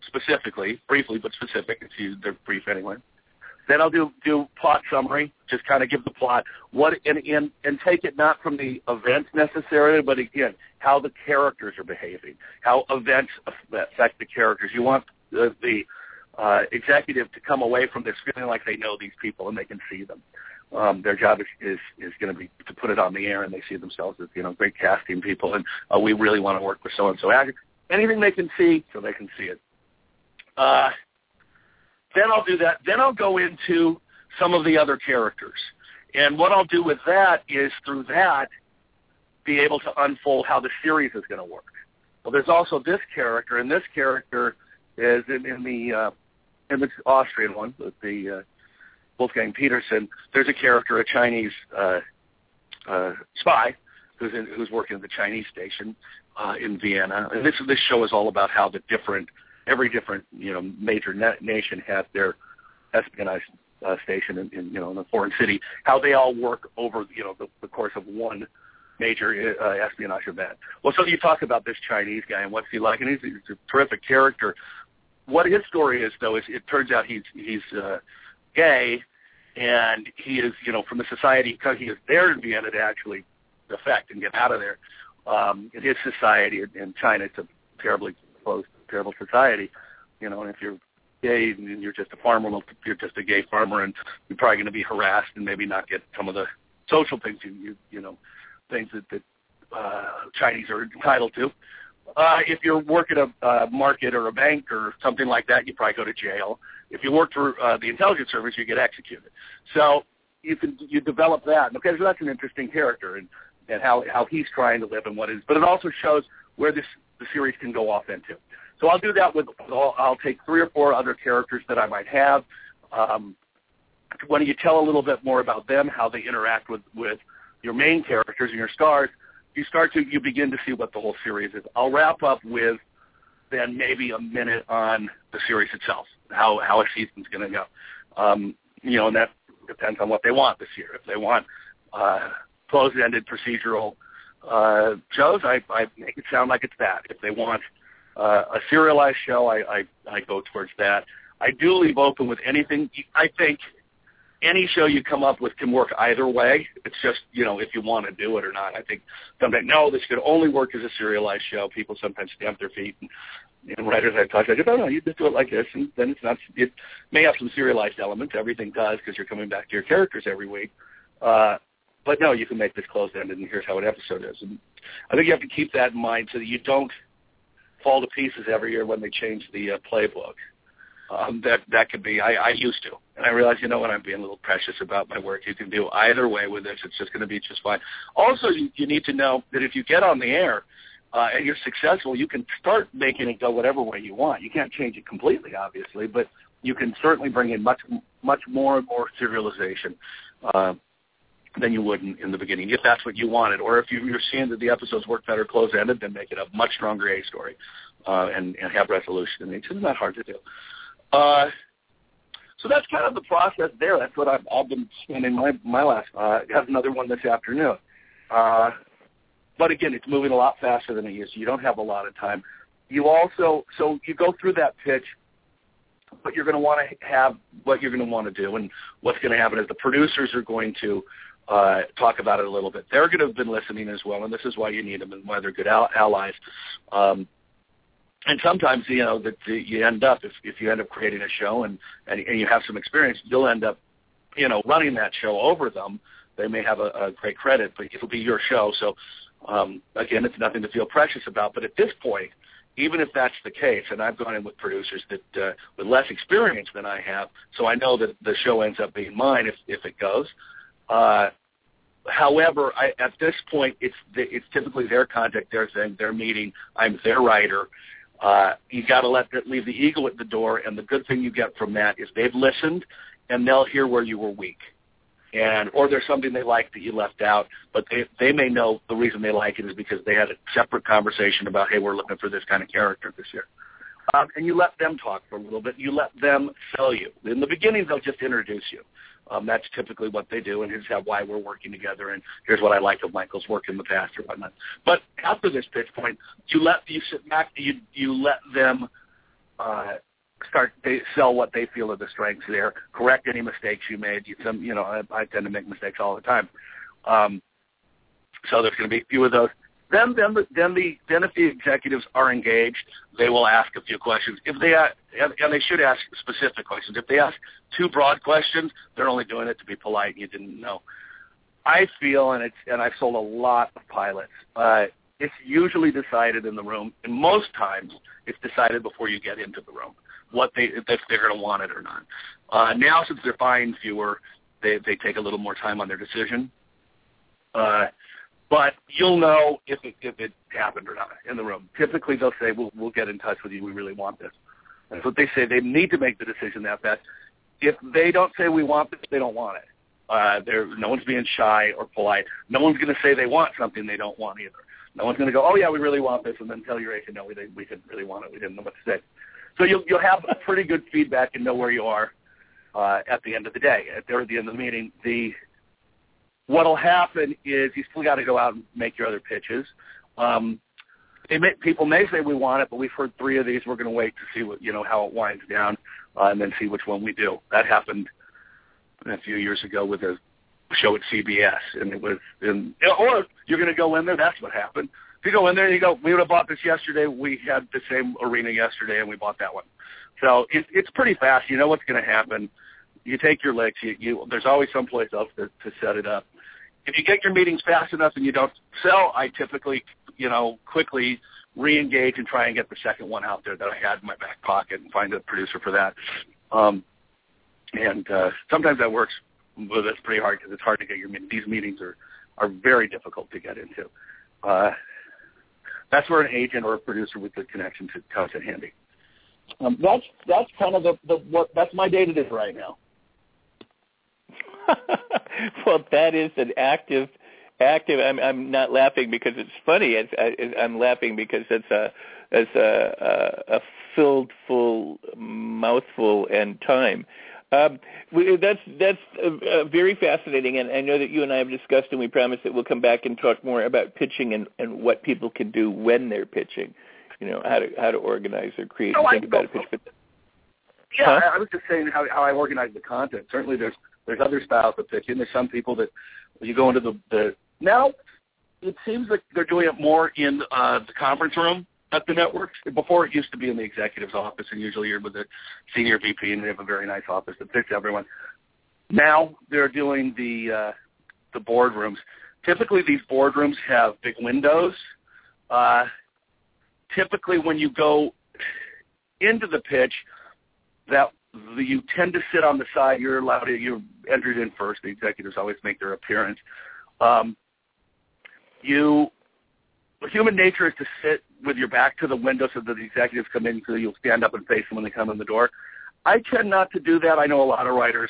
specifically, briefly, but specific. It's they're brief anyway. Then I'll do do plot summary, just kind of give the plot, what and, and and take it not from the events necessarily, but again how the characters are behaving, how events affect the characters. You want the, the uh, executive to come away from this feeling like they know these people and they can see them. Um, their job is is, is going to be to put it on the air, and they see themselves as you know great casting people, and uh, we really want to work with so and so. Aggregate. Anything they can see, so they can see it. Uh, then I'll do that. Then I'll go into some of the other characters. And what I'll do with that is through that, be able to unfold how the series is going to work. Well, there's also this character, and this character is in, in the uh, in the Austrian one, the uh, Wolfgang Petersen. There's a character, a Chinese uh, uh, spy, who's in, who's working at the Chinese station uh, in Vienna. And this this show is all about how the different every different you know major na- nation has their espionage uh, station in, in you know in a foreign city. How they all work over you know the, the course of one major uh, espionage event. Well, so you talk about this Chinese guy and what's he like, and he's, he's a terrific character. What his story is, though, is it turns out he's he's uh, gay, and he is you know from the society he is there in Vienna to actually defect and get out of there. Um, in his society in China, it's a terribly closed terrible society. You know, and if you're gay and you're just a farmer, you're just a gay farmer, and you're probably going to be harassed and maybe not get some of the social things you you, you know things that that uh, Chinese are entitled to. Uh, if you work at a uh, market or a bank or something like that, you probably go to jail. If you work for uh, the intelligence service, you get executed. So you can you develop that. Okay, so that's an interesting character and and how how he's trying to live and what is. But it also shows where this the series can go off into. So I'll do that with, I'll, I'll take three or four other characters that I might have. Um, why don't you tell a little bit more about them, how they interact with, with your main characters and your stars? You start to, you begin to see what the whole series is. I'll wrap up with then maybe a minute on the series itself, how, how a season's going to go. Um, you know, and that depends on what they want this year. If they want uh, closed-ended procedural uh, shows, I, I make it sound like it's that. If they want uh, a serialized show, I, I, I go towards that. I do leave open with anything. I think any show you come up with can work either way. It's just, you know, if you want to do it or not. I think sometimes, no, this could only work as a serialized show. People sometimes stamp their feet. And, and writers I've talked to, I go, no, no, you just do it like this. And then it's not, it may have some serialized elements. Everything does because you're coming back to your characters every week. Uh, but no, you can make this closed-ended and here's how an episode is. And I think you have to keep that in mind so that you don't – fall to pieces every year when they change the uh, playbook. Um, that that could be. I, I used to, and I realized, you know what, I'm being a little precious about my work. You can do either way with this; it's just going to be just fine. Also, you, you need to know that if you get on the air uh, and you're successful, you can start making it go whatever way you want. You can't change it completely, obviously, but you can certainly bring in much much more and more serialization. Uh, than you would in, in the beginning, if that's what you wanted. Or if you, you're seeing that the episodes work better close-ended, then make it a much stronger A story uh, and, and have resolution in it. It's not hard to do. Uh, so that's kind of the process there. That's what I've, I've been spending my, my last, uh, have another one this afternoon. Uh, but again, it's moving a lot faster than it used to. You don't have a lot of time. You also, so you go through that pitch – but you're going to want to have what you're going to want to do. And what's going to happen is the producers are going to uh, talk about it a little bit. They're going to have been listening as well, and this is why you need them and why they're good al- allies. Um, and sometimes, you know, that you end up if, if you end up creating a show and, and and you have some experience, you'll end up, you know, running that show over them. They may have a, a great credit, but it'll be your show. So um, again, it's nothing to feel precious about. But at this point, even if that's the case, and I've gone in with producers that uh, with less experience than I have, so I know that the show ends up being mine if if it goes. Uh, however, I, at this point, it's the, it's typically their contact, their thing, their meeting. I'm their writer. Uh, you got to let leave the ego at the door, and the good thing you get from that is they've listened, and they'll hear where you were weak and or there's something they like that you left out, but they they may know the reason they like it is because they had a separate conversation about, hey, we're looking for this kind of character this year. Um, and you let them talk for a little bit. You let them sell you. In the beginning, they'll just introduce you. Um, that's typically what they do, and here's how why we're working together, and here's what I like of Michael's work in the past or whatnot. But after this pitch point, you let you sit back, you you let them uh, start they sell what they feel are the strengths there, correct any mistakes you made. You, some, you know, I, I tend to make mistakes all the time. Um, so there's going to be a few of those. Then, then, the, then the then if the executives are engaged, they will ask a few questions. If they uh, and, and they should ask specific questions. If they ask too broad questions, they're only doing it to be polite. and You didn't know. I feel, and it's and I've sold a lot of pilots. Uh, it's usually decided in the room, and most times it's decided before you get into the room what they if they're going to want it or not. Uh, now, since they're buying fewer, they they take a little more time on their decision. Uh, but you'll know if it if it happened or not in the room. Typically, they'll say, "We'll we'll get in touch with you. We really want this." That's what they say. They need to make the decision that fast. If they don't say we want this, they don't want it. Uh, there, no one's being shy or polite. No one's going to say they want something they don't want either. No one's going to go, "Oh yeah, we really want this," and then tell your agent, "No, we didn't. We didn't really want it. We didn't know what to say." So you'll you'll have pretty good feedback and know where you are uh, at the end of the day. At the, at the end of the meeting, the what'll happen is you still got to go out and make your other pitches. Um, may, people may say we want it, but we've heard three of these. We're going to wait to see what you know how it winds down, uh, and then see which one we do. That happened a few years ago with a show at CBS, and it was. And, or you're going to go in there. That's what happened you go in there and you go, we would have bought this yesterday. We had the same arena yesterday, and we bought that one. So it, it's pretty fast. You know what's going to happen. You take your licks. You, you, there's always someplace else to, to set it up. If you get your meetings fast enough and you don't sell, I typically, you know, quickly re-engage and try and get the second one out there that I had in my back pocket and find a producer for that. Um, and uh, sometimes that works, but that's pretty hard because it's hard to get your meetings. These meetings are are very difficult to get into. Uh, that's where an agent or a producer with the connection to comes in handy. Um, that's that's kind of the, the what that's my day to day right now. (laughs) well, that is an active active. I'm I'm not laughing because it's funny. It's, I, I'm laughing because it's a it's a, a, a filled full mouthful and time. Um, that's that's uh, uh, very fascinating, and I know that you and I have discussed, and we promise that we'll come back and talk more about pitching and, and what people can do when they're pitching. You know how to how to organize or create and think about a pitch. But, yeah, huh? I was just saying how how I organize the content. Certainly, there's there's other styles of pitching. There's some people that you go into the the now. It seems like they're doing it more in uh, the conference room at the network. Before it used to be in the executive's office, and usually you're with the senior VP, and they have a very nice office that fits everyone. Now they're doing the uh, the boardrooms. Typically, these boardrooms have big windows. Uh, typically, when you go into the pitch, that you tend to sit on the side. You're allowed to. You're entered in first. The executives always make their appearance. Um, you human nature is to sit with your back to the window so that the executives come in so you'll stand up and face them when they come in the door. I tend not to do that. I know a lot of writers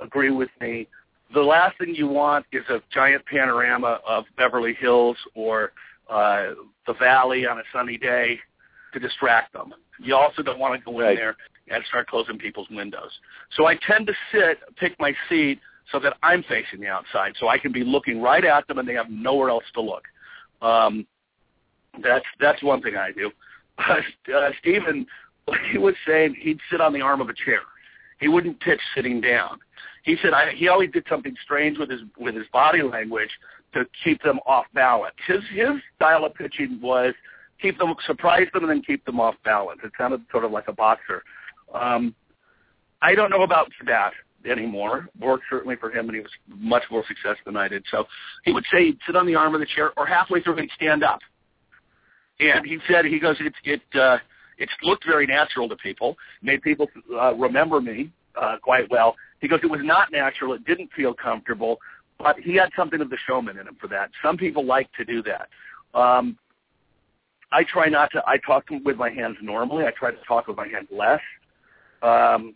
agree with me. the last thing you want is a giant panorama of Beverly Hills or uh, the Valley on a sunny day to distract them. You also don't want to go Right. in there and start closing people's windows. So I tend to sit, pick my seat so that I'm facing the outside, so I can be looking right at them and they have nowhere else to look. Um, that's that's one thing I do. Uh, Stephen, (laughs) he was saying he'd sit on the arm of a chair. He wouldn't pitch sitting down. He said I, he always did something strange with his with his body language to keep them off balance. His his style of pitching was keep them surprise them and then keep them off balance. It sounded sort of like a boxer. Um, I don't know about that anymore. Worked certainly for him, and he was much more success than I did. So he would say he'd sit on the arm of the chair, or halfway through he'd stand up. And he said he goes it it uh, it looked very natural to people, made people uh, remember me uh, quite well. He goes it was not natural, it didn't feel comfortable, but he had something of the showman in him for that. Some people like to do that. Um, I try not to. I talk with my hands normally. I try to talk with my hands less. Um,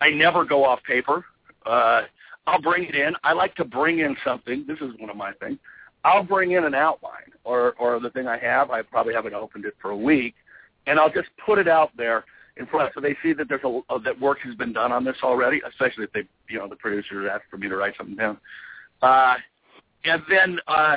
I never go off paper. Uh, I'll bring it in. I like to bring in something. This is one of my things. I'll bring in an outline or, or the thing I have. I probably haven't opened it for a week, and I'll just put it out there in front so they see that there's a uh, that work has been done on this already. Especially if they, you know, the producer asked for me to write something down. Uh, and then uh,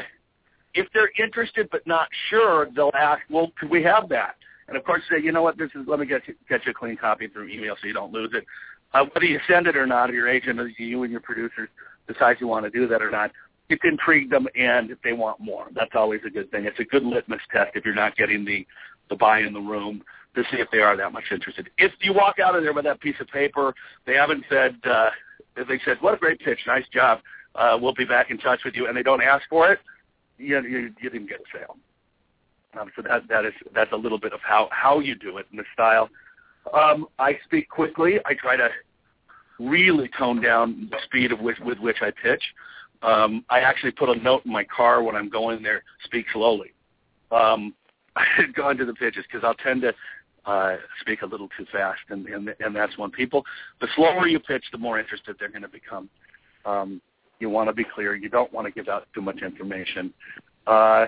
if they're interested but not sure, they'll ask, "Well, could we have that?" And of course, say, "You know what? This is let me get you, get you a clean copy through email so you don't lose it." Uh, whether you send it or not, or your agent, or you and your producer decide you want to do that or not, it's intrigued them, and if they want more, that's always a good thing. It's a good litmus test if you're not getting the the buy in the room to see if they are that much interested. If you walk out of there with that piece of paper, they haven't said uh, they said, "What a great pitch, nice job, uh, we'll be back in touch with you," and they don't ask for it, you you, you didn't get a sale. Um, so that that is that's a little bit of how how you do it in the style. Um, I speak quickly. I try to really tone down the speed of which, with which I pitch. Um, I actually put a note in my car when I'm going there, speak slowly. Um, (laughs) I had gone to the pitches because I'll tend to uh, speak a little too fast, and, and and that's when people. The slower you pitch, the more interested they're going to become. Um, you want to be clear. You don't want to give out too much information. Uh,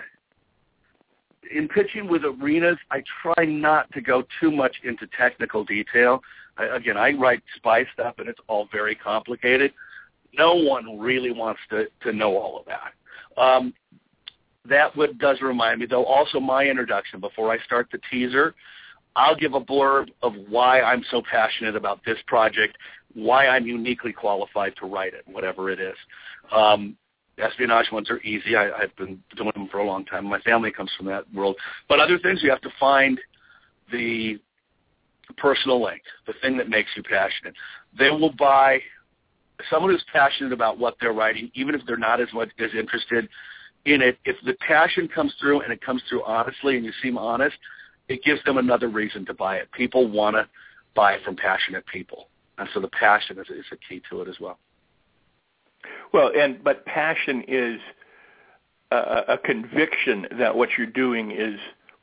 in pitching with arenas, I try not to go too much into technical detail. I, again, I write spy stuff, and it's all very complicated. No one really wants to to know all of that. Um, that would does remind me, though. Also, my introduction before I start the teaser, I'll give a blurb of why I'm so passionate about this project, why I'm uniquely qualified to write it, whatever it is. Um, espionage ones are easy. I, I've been doing them for a long time. My family comes from that world. But other things, you have to find the personal link, the thing that makes you passionate. They will buy someone who's passionate about what they're writing, even if they're not as much as interested in it. If the passion comes through and it comes through honestly, and you seem honest, it gives them another reason to buy it. People want to buy from passionate people, and so the passion is, is a key to it as well. Well, and but passion is a, a conviction that what you're doing is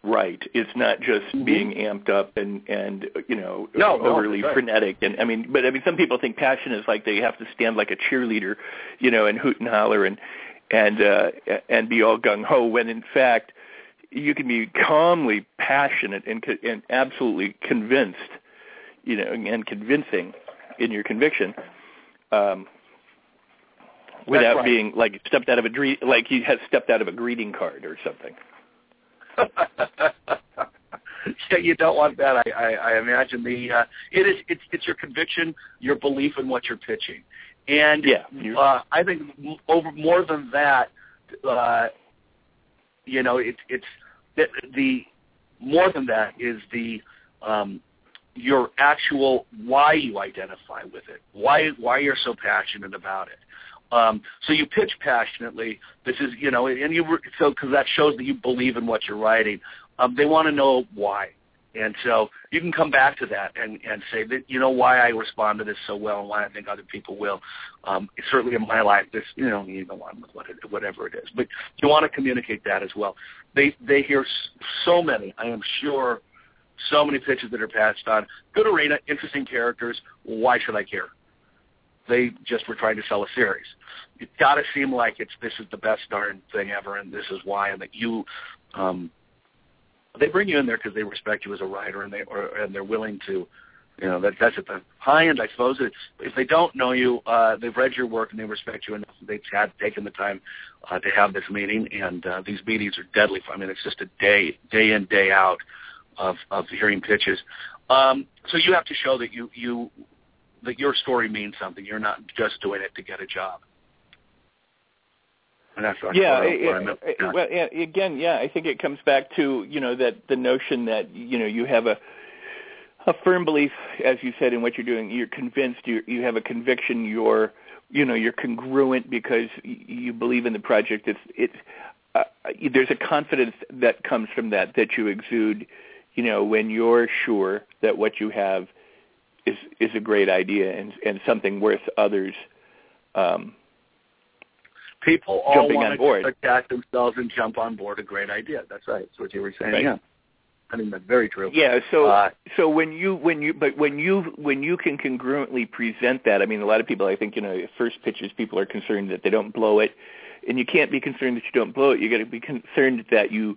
right. It's not just Mm-hmm. being amped up and and you know No, no, overly right. frenetic. And I mean, but I mean, some people think passion is like they have to stand like a cheerleader, you know, and hoot and holler and and uh, and be all gung ho. When in fact, you can be calmly passionate and and absolutely convinced, you know, and convincing in your conviction. Um, without right. being like stepped out of a dre- like you had stepped out of a greeting card or something. (laughs) yeah, you don't want that. I, I, I imagine the uh, it is it's it's your conviction, your belief in what you're pitching, and Yeah, uh, I think over more than that, uh, you know, it's it's the, the more than that is the um, your actual why you identify with it, why why you're so passionate about it. Um, so you pitch passionately. This is, you know, and you re- so because that shows that you believe in what you're writing. Um, they want to know why, and so you can come back to that and and say that you know why I respond to this so well and why I think other people will. Um, certainly in my life, this you know you go on with what it, whatever it is, but you want to communicate that as well. They they hear so many. I am sure so many pitches that are passed on. Good arena, interesting characters. Why should I care? They just were trying to sell a series. It's got to seem like it's this is the best darn thing ever, and this is why, and that you. Um, they bring you in there because they respect you as a writer, and they or, and they're willing to you know that that's at the high end, I suppose. It's, if they don't know you, uh, they've read your work and they respect you enough. They've had taken the time uh, to have this meeting, and uh, these meetings are deadly. I mean, it's just a day, day in, day out of of hearing pitches. Um, so you have to show that you you that your story means something. You're not just doing it to get a job. And that's yeah, it, it, well, again, yeah, I think it comes back to you know that the notion that you know you have a a firm belief, as you said, in what you're doing. You're convinced. You you have a conviction. You're you know you're congruent because you believe in the project. It's it's uh, there's a confidence that comes from that that you exude. You know when you're sure that what you have is is a great idea and and something worth others. Um, People all want to attack themselves and jump on board a great idea. That's right. That's what you were saying. Right. Yeah. I mean, that's very true. Yeah. So, uh, so when you when you but when you when you can congruently present that, I mean, a lot of people, I think, you know, first pitches, people are concerned that they don't blow it, and you can't be concerned that you don't blow it. You got to be concerned that you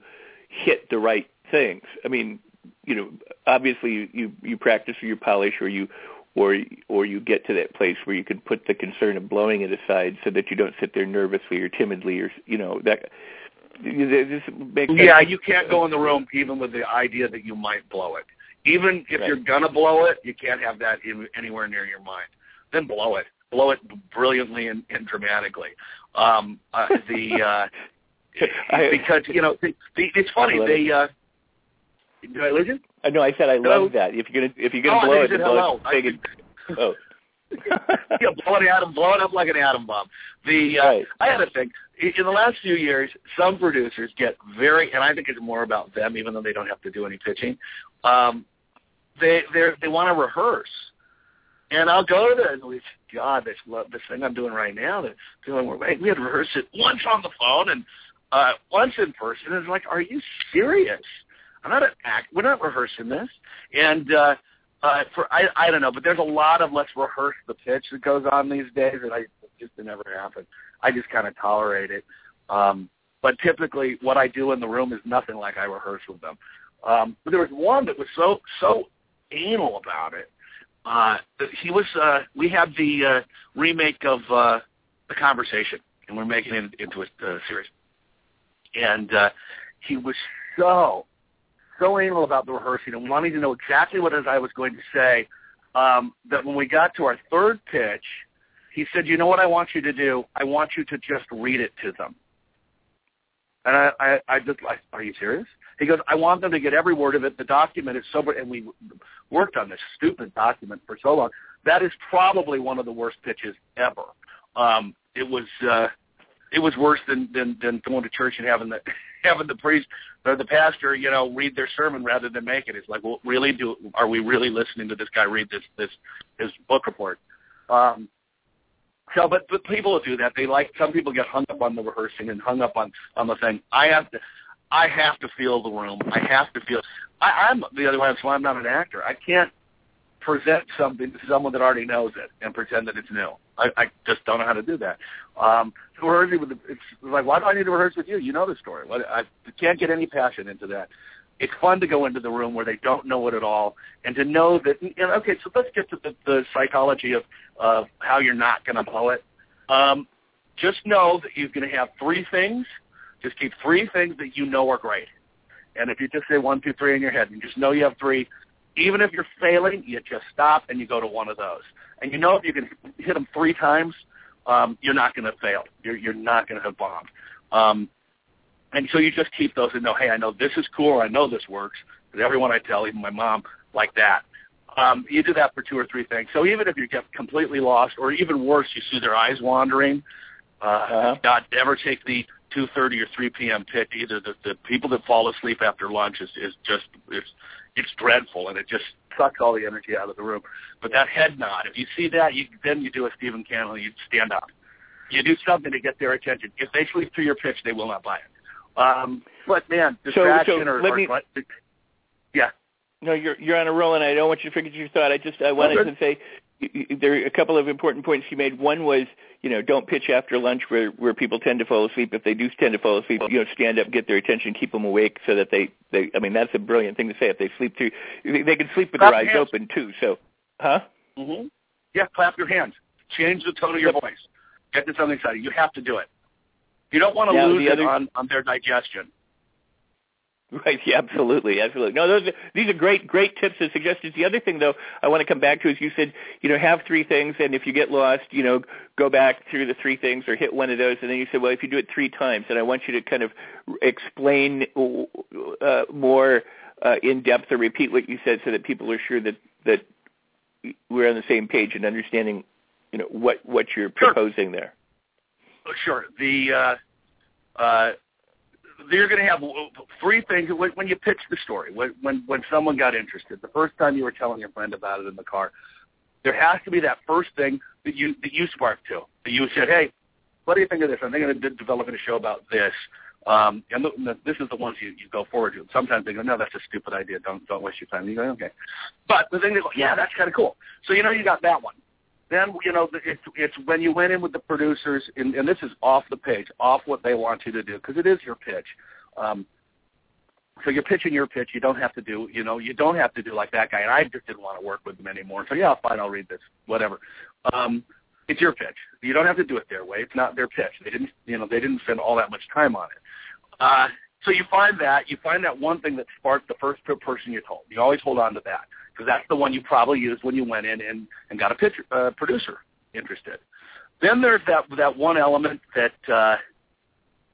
hit the right things. I mean, you know, obviously you you, you practice or you polish or you or or you get to that place where you can put the concern of blowing it aside so that you don't sit there nervously or timidly or you know that yeah, you can't go in the room even with the idea that you might blow it. Even if right. you're gonna blow it, you can't have that in, anywhere near your mind. Then blow it, blow it brilliantly and, and dramatically. Um, uh, the uh, (laughs) I, because you know the, the, it's funny they. Uh, did I lose you? Uh, no, I said I love that. If you're gonna if you're gonna oh, blow it, (laughs) (laughs) blow it big and, oh. yeah, blow an atom, blow it up like an atom bomb. The uh, right. I had a thing in the last few years. Some producers get very, and I think it's more about them, even though they don't have to do any pitching. Um, they they they want to rehearse, and I'll go to the and we God, this this thing I'm doing right now. That feeling we're we had to rehearse it once on the phone and uh, once in person. And it's like, are you serious? I'm not an act. We're not rehearsing this, and. uh uh, for I I don't know, but there's a lot of let's rehearse the pitch that goes on these days, and I just it never happen. I just kind of tolerate it. Um, but typically, what I do in the room is nothing like I rehearse with them. Um, but there was one that was so so anal about it. Uh, he was. Uh, we had the uh, remake of uh, the Conversation, and we're making it into a uh, series. And uh, he was so so anal about the rehearsing and wanting to know exactly what I was going to say um, that when we got to our third pitch, he said, "You know what I want you to do? I want you to just read it to them." And I, I, I just like, "Are you serious?" He goes, "I want them to get every word of it. The document is so." And we worked on this stupid document for so long. That is probably one of the worst pitches ever. Um, it was. Uh, it was worse than than than going to church and having the (laughs) having the priest or the pastor, you know, read their sermon rather than make it. It's like, well, really, do are we really listening to this guy read this this his book report? Um, so, but but people do that. They like some people get hung up on the rehearsing and hung up on on the thing. I have to. I have to feel the room. I have to feel. I, I'm the other way. That's why I'm not an actor. I can't present something to someone that already knows it and pretend that it's new. I, I just don't know how to do that. Um, rehearsing with the, it's like, why do I need to rehearse with you? You know the story. I can't get any passion into that. It's fun to go into the room where they don't know it at all, and to know that. You know, okay, so let's get to the, the psychology of of how you're not going to blow it. Um, just know that you're going to have three things. Just keep three things that you know are great. And if you just say one, two, three in your head, and just know you have three, even if you're failing, you just stop and you go to one of those. And you know if you can hit them three times, um, you're not going to fail. You're, you're not going to have bombed. Um, and so you just keep those and know, hey, I know this is cool. I know this works. Because everyone I tell, even my mom, like that. Um, you do that for two or three things. So even if you get completely lost, or even worse, you see their eyes wandering, uh, uh-huh. not ever take the 2:30 or 3 p.m. pitch either. The, the people that fall asleep after lunch is, is just it's it's dreadful and it just sucks all the energy out of the room. But that head nod, if you see that, you then you do a Stephen Cannell, you stand up. You do something to get their attention. If they sleep through your pitch, they will not buy it. Um, but man, distraction so, so or, let or me, yeah. No, you're you're on a roll, and I don't want you to forget your thought. I just I wanted Okay. to say there are a couple of important points you made. One was, you know, don't pitch after lunch where where people tend to fall asleep. If they do tend to fall asleep, you know, stand up, get their attention, keep them awake, so that they they. I mean, that's a brilliant thing to say. If they sleep through, they can sleep with Clap their eyes hands. open too. So, huh? hmm Yeah, clap your hands. Change the tone of your voice. Get to something exciting. You have to do it. You don't want to Now, lose the it on, on their digestion. (laughs) Right. Yeah. Absolutely. Absolutely. No, those are, these are great, great tips and suggestions. The other thing, though, I want to come back to is you said, you know, have three things, and if you get lost, you know, go back through the three things or hit one of those, and then you said, well, if you do it three times, and I want you to kind of explain uh, more uh, in depth or repeat what you said, so that people are sure that that we're on the same page and understanding, you know, what what you're Sure. proposing there. Oh, Sure. The uh, uh, you're going to have three things when, you pitch the story. When, when someone got interested, the first time you were telling your friend about it in the car, there has to be that first thing that you that you sparked to. That you said, "Hey, what do you think of this? I'm thinking of developing a show about this." Um, and the, this is the ones you, you go forward to. Sometimes they go, "No, that's a stupid idea. Don't don't waste your time." And you go, "Okay," but the thing they go, "Yeah, that's kind of cool." So you know you got that one then you know it's it's when you went in with the producers and, and this is off the page off what they want you to do because it is your pitch. Um so you're pitching your pitch you don't have to do you know you don't have to do like that guy and i just didn't want to work with him anymore. So yeah fine i'll read this whatever. Um it's your pitch. You don't have to do it their way. It's not their pitch. They didn't you know they didn't spend all that much time on it. Uh so you find that you find that one thing that sparked the first person you told. You always hold on to that because that's the one you probably used when you went in and, and got a pitcher, uh, producer interested. Then there's that that one element that uh,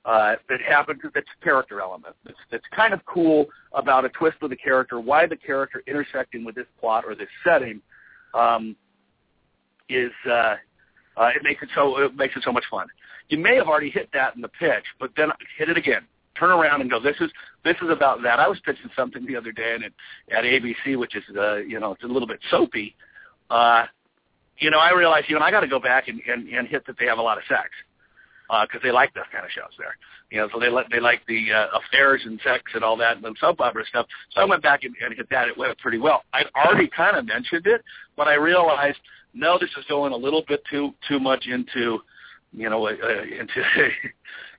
uh, that happens that's character element. That's, that's kind of cool about a twist of the character, why the character intersecting with this plot or this setting um, is uh, uh, it makes it so it makes it so much fun. You may have already hit that in the pitch, but then hit it again turn around and go, this is this is about that. I was pitching something the other day and it, at ABC, which is uh, you know it's a little bit soapy. Uh, you know, I realized you know I got to go back and, and and hit that they have a lot of sex because they like those kind of shows there. You know, so they let they like the uh, affairs and sex and all that and soap opera stuff. So I went back and, and hit that. It went pretty well. I'd already kind of mentioned it, but I realized no, this is going a little bit too too much into you know, uh, into (laughs)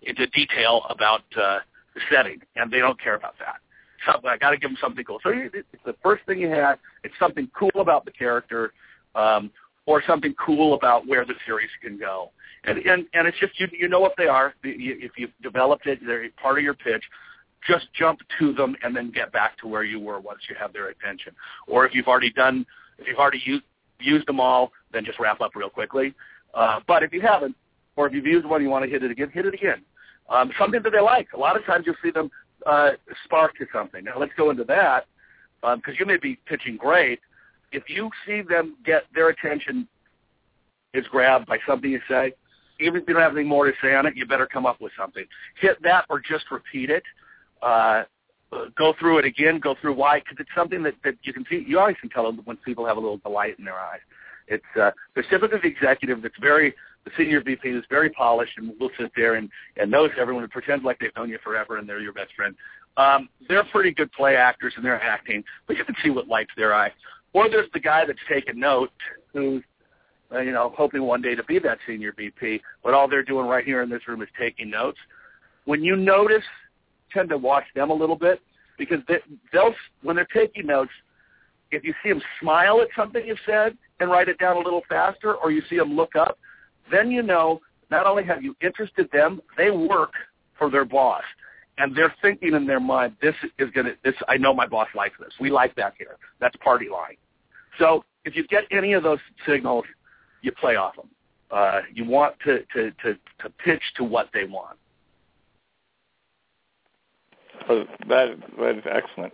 into detail about uh, the setting, and they don't care about that. So I got to give them something cool. So it's the first thing you have. It's something cool about the character, um, or something cool about where the series can go. And and and it's just you you know what they are. If you've developed it, they're part of your pitch. Just jump to them and then get back to where you were once you have their attention. Or if you've already done, if you've already used used them all, then just wrap up real quickly. Uh, but if you haven't, or if you've used one, you want to hit it again, hit it again. Um, something that they like. A lot of times you'll see them uh, spark to something. Now let's go into that because you may be pitching great. If you see them get their attention is grabbed by something you say, even if you don't have anything more to say on it, you better come up with something. Hit that or just repeat it. Uh, go through it again. Go through why because it's something that, that you can see. You always can tell when people have a little delight in their eyes. It's uh, specifically the executive that's very the senior VP is very polished and will sit there and, and knows everyone and pretends like they've known you forever and they're your best friend. Um, they're pretty good play actors and they're acting, but you can see what lights their eye. Or there's the guy that's taking note who's, uh, you know, hoping one day to be that senior VP, but all they're doing right here in this room is taking notes. When you notice, tend to watch them a little bit because they, they'll, when they're taking notes, if you see them smile at something you've said and write it down a little faster, or you see them look up, then you know not only have you interested them, they work for their boss. And they're thinking in their mind, this is going to, this, I know my boss likes this. We like that here. That's party line. So if you get any of those signals, you play off them. Uh, you want to, to, to, to pitch to what they want. Oh, that that is excellent,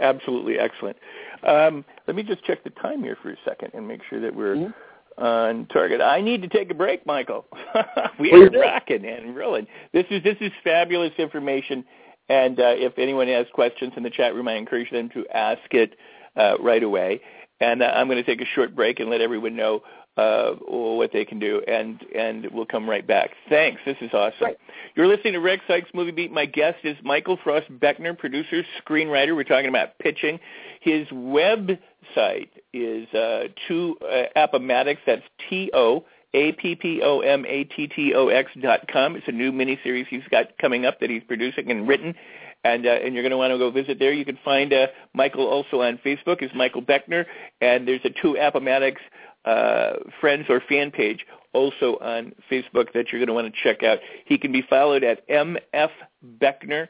absolutely excellent. Um, let me just check the time here for a second and make sure that we're Mhm. On target. I need to take a break, Michael. (laughs) we are rocking and rolling. This is this is fabulous information. And uh, if anyone has questions in the chat room, I encourage them to ask it uh, right away. And uh, I'm going to take a short break and let everyone know uh, what they can do, and and we'll come right back. Thanks. This is awesome. Right. You're listening to Rex Sikes Movie Beat. My guest is Michael Frost Beckner, producer, screenwriter. We're talking about pitching. His website is uh, two uh, Appomattox. That's T O A P P O M A T T O X dot com. It's a new miniseries he's got coming up that he's producing and written and uh, and you're going to want to go visit there. You can find uh, Michael also on Facebook is Michael Beckner, and there's a two Appomattox uh, friends or fan page also on Facebook that you're going to want to check out. He can be followed at MF Beckner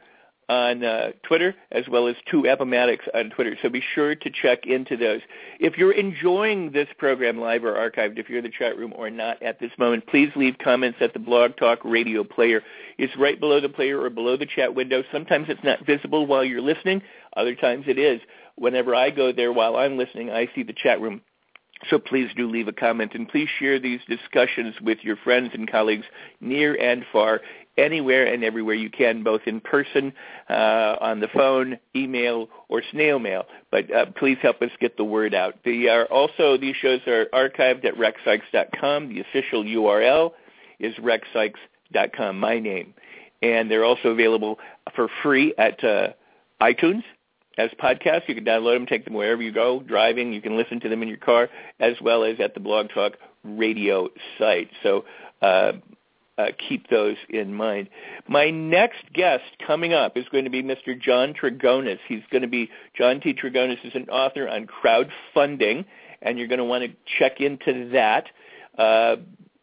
on uh, Twitter as well as two Appomattox on Twitter. So be sure to check into those. If you're enjoying this program live or archived, if you're in the chat room or not at this moment, please leave comments at the Blog Talk Radio player. It's right below the player or below the chat window. Sometimes it's not visible while you're listening. Other times it is. Whenever I go there while I'm listening, I see the chat room so please do leave a comment and please share these discussions with your friends and colleagues near and far, anywhere and everywhere you can, both in person, uh, on the phone, email, or snail mail. But uh, please help us get the word out. The, uh, also, these shows are archived at rexsikes.com. The official URL is rexsikes.com, my name. And they're also available for free at uh, iTunes as podcasts. You can download them, take them wherever you go, driving. You can listen to them in your car, as well as at the Blog Talk radio site. So uh, uh, keep those in mind. My next guest coming up is going to be Mr. John Trigonis. He's going to be, John T. Trigonis is an author on crowdfunding, and you're going to want to check into that. Uh,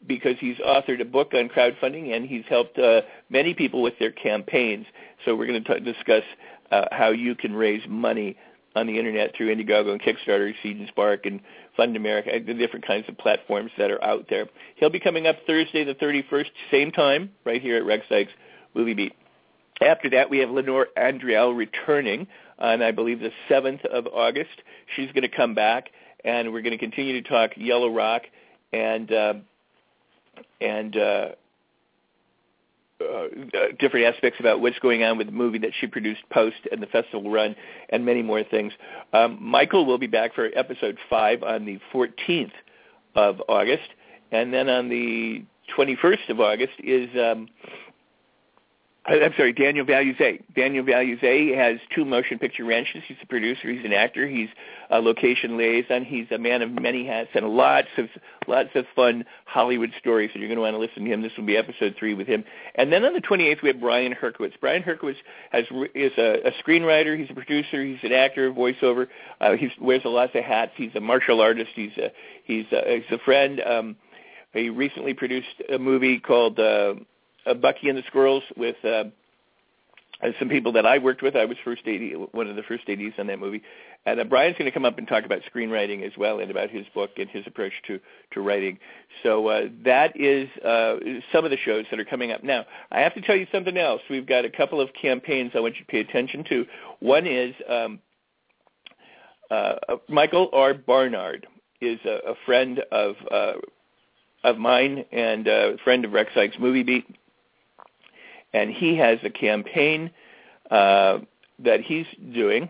because he's authored a book on crowdfunding and he's helped uh, many people with their campaigns. So we're going to t- discuss uh, how you can raise money on the internet through Indiegogo and Kickstarter, Seed and Spark, and Fund America, the different kinds of platforms that are out there. He'll be coming up Thursday the 31st, same time, right here at Rex Sikes Movie Beat. After that, we have Lenore Andriel returning on, I believe, the 7th of August. She's going to come back, and we're going to continue to talk Yellow Rock and uh, and uh, uh, different aspects about what's going on with the movie that she produced post and the festival run and many more things. Um, Michael will be back for episode 5 on the 14th of August. And then on the 21st of August is um, I'm sorry, Daniel Valuze. Daniel Valuze has two motion picture ranches. He's a producer. He's an actor. He's a location liaison. He's a man of many hats and lots of lots of fun Hollywood stories. So you're going to want to listen to him. This will be episode three with him. And then on the 28th we have Brian Herskowitz. Brian Herskowitz has is a, a screenwriter. He's a producer. He's an actor, voiceover. Uh, he wears a lots of hats. He's a martial artist. He's a he's a, he's a friend. Um, he recently produced a movie called. Uh, Bucky and the Squirrels with uh, some people that I worked with. I was first AD, one of the first ADs on that movie. And uh, Brian's going to come up and talk about screenwriting as well and about his book and his approach to, to writing. So uh, that is uh, some of the shows that are coming up. Now, I have to tell you something else. We've got a couple of campaigns I want you to pay attention to. One is um, uh, Michael R. Barnard is a, a friend of uh, of mine and a friend of Rex Sikes Movie Beat and he has a campaign uh, that he's doing.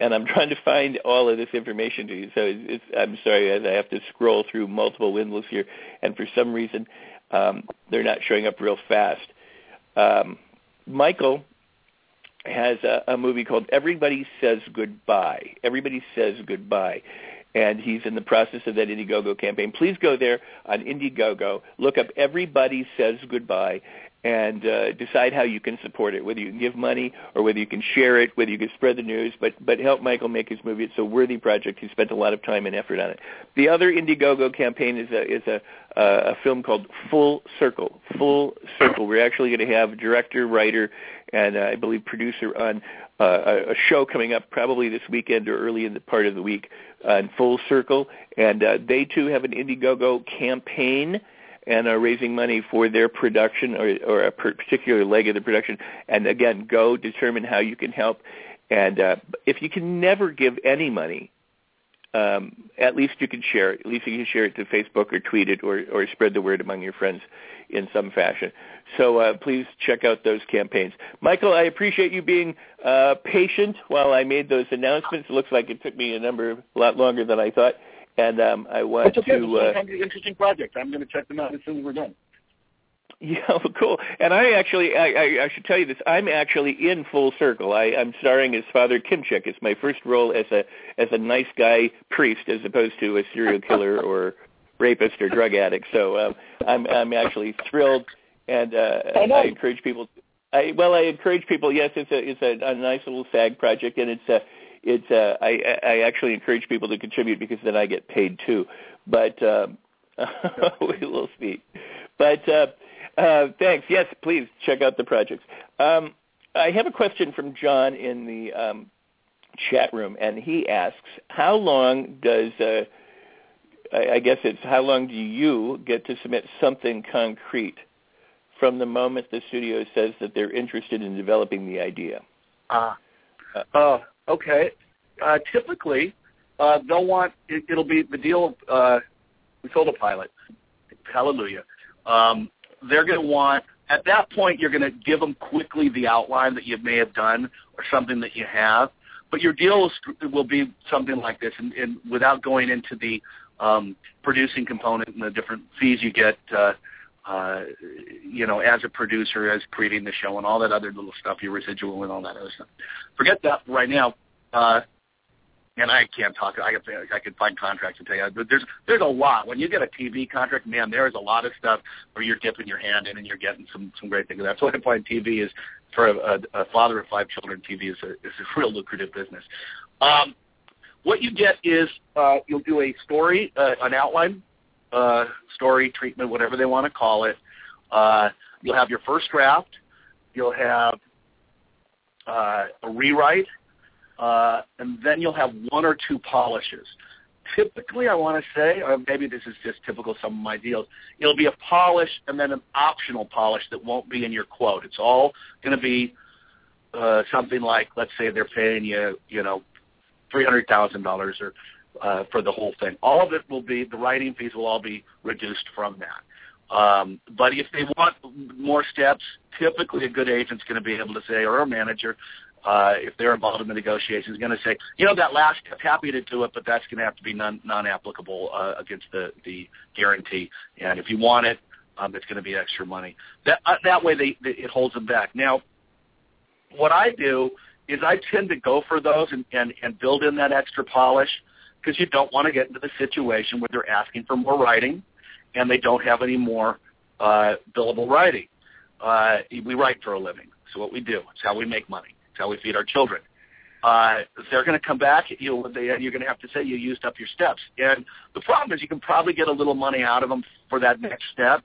And I'm (laughs) trying to find all of this information to you. So it's, it's, I'm sorry, as I have to scroll through multiple windows here, and for some reason um, they're not showing up real fast. Um, Michael has a, a movie called Everybody Says Goodbye. Everybody Says Goodbye and he's in the process of that Indiegogo campaign. Please go there on Indiegogo, look up Everybody Says Goodbye, and uh, decide how you can support it, whether you can give money or whether you can share it, whether you can spread the news, but, but help Michael make his movie. It's a worthy project. He spent a lot of time and effort on it. The other Indiegogo campaign is a, is a, uh, a film called Full Circle. Full Circle. We're actually going to have director, writer, and uh, I believe producer on uh, a, show coming up probably this weekend or early in the part of the week on Full Circle. And uh, they too have an Indiegogo campaign and are raising money for their production or, or a particular leg of the production. And again, go determine how you can help. And uh, if you can never give any money, um, at least you can share it. At least you can share it to Facebook or tweet it or, or spread the word among your friends in some fashion. So uh, please check out those campaigns. Michael, I appreciate you being uh, patient while I made those announcements. It looks like it took me a number, a lot longer than I thought. And um, I want That's okay. to. Uh, interesting project. I'm going to check them out as soon as we're done. Yeah, (laughs) cool. And I actually, I, I, I should tell you this. I'm actually in Full Circle. I, I'm starring as Father Kimchik. It's my first role as a as a nice guy priest, as opposed to a serial killer (laughs) or rapist or drug addict. So um, I'm I'm actually thrilled, and uh, I, I encourage people. I well, I encourage people. Yes, it's a it's a, a nice little SAG project, and it's a it's uh, I, I actually encourage people to contribute because then I get paid too. But um, (laughs) we will see. But uh, uh, thanks. Yes, please check out the projects. Um, I have a question from John in the um, chat room, and he asks, "How long does uh, I, I guess it's how long do you get to submit something concrete from the moment the studio says that they're interested in developing the idea?" Uh, uh, okay. Uh, typically, uh, they'll want it, it'll be the deal. Uh, we sold a pilot. Hallelujah. Um, they're going to want at that point you're going to give them quickly the outline that you may have done or something that you have. But your deal will, will be something like this, and, and without going into the um, producing component and the different fees you get, uh, uh, you know, as a producer, as creating the show, and all that other little stuff, your residual and all that other stuff. Forget that right now. Uh, and I can't talk. I could I could find contracts and tell you, but there's there's a lot. When you get a TV contract, man, there is a lot of stuff where you're dipping your hand in and you're getting some some great things. That's why I find TV is for a, a, a father of five children. TV is a is a real lucrative business. Um, what you get is uh, you'll do a story, uh, an outline, uh, story, treatment, whatever they want to call it. Uh, you'll have your first draft. You'll have uh, a rewrite uh, and then you'll have one or two polishes. Typically, I want to say, or maybe this is just typical of some of my deals, it'll be a polish and then an optional polish that won't be in your quote. It's all going to be uh, something like, let's say they're paying you, you know, three hundred thousand dollars or uh, for the whole thing. All of it will be the writing fees will all be reduced from that. Um, but if they want more steps, typically a good agent's going to be able to say, or a manager, uh, if they're involved in the negotiations, is going to say, you know, that last step, happy to do it, but that's going to have to be non, non-applicable uh, against the, the guarantee. And if you want it, um, it's going to be extra money. That uh, that way, they, they it holds them back. Now, what I do is I tend to go for those and and, and build in that extra polish because you don't want to get into the situation where they're asking for more writing and they don't have any more uh, billable writing. Uh, we write for a living, so what we do. It's how we make money. It's how we feed our children. Uh, they're going to come back at you, and you're going to have to say you used up your steps. And the problem is, you can probably get a little money out of them for that next step,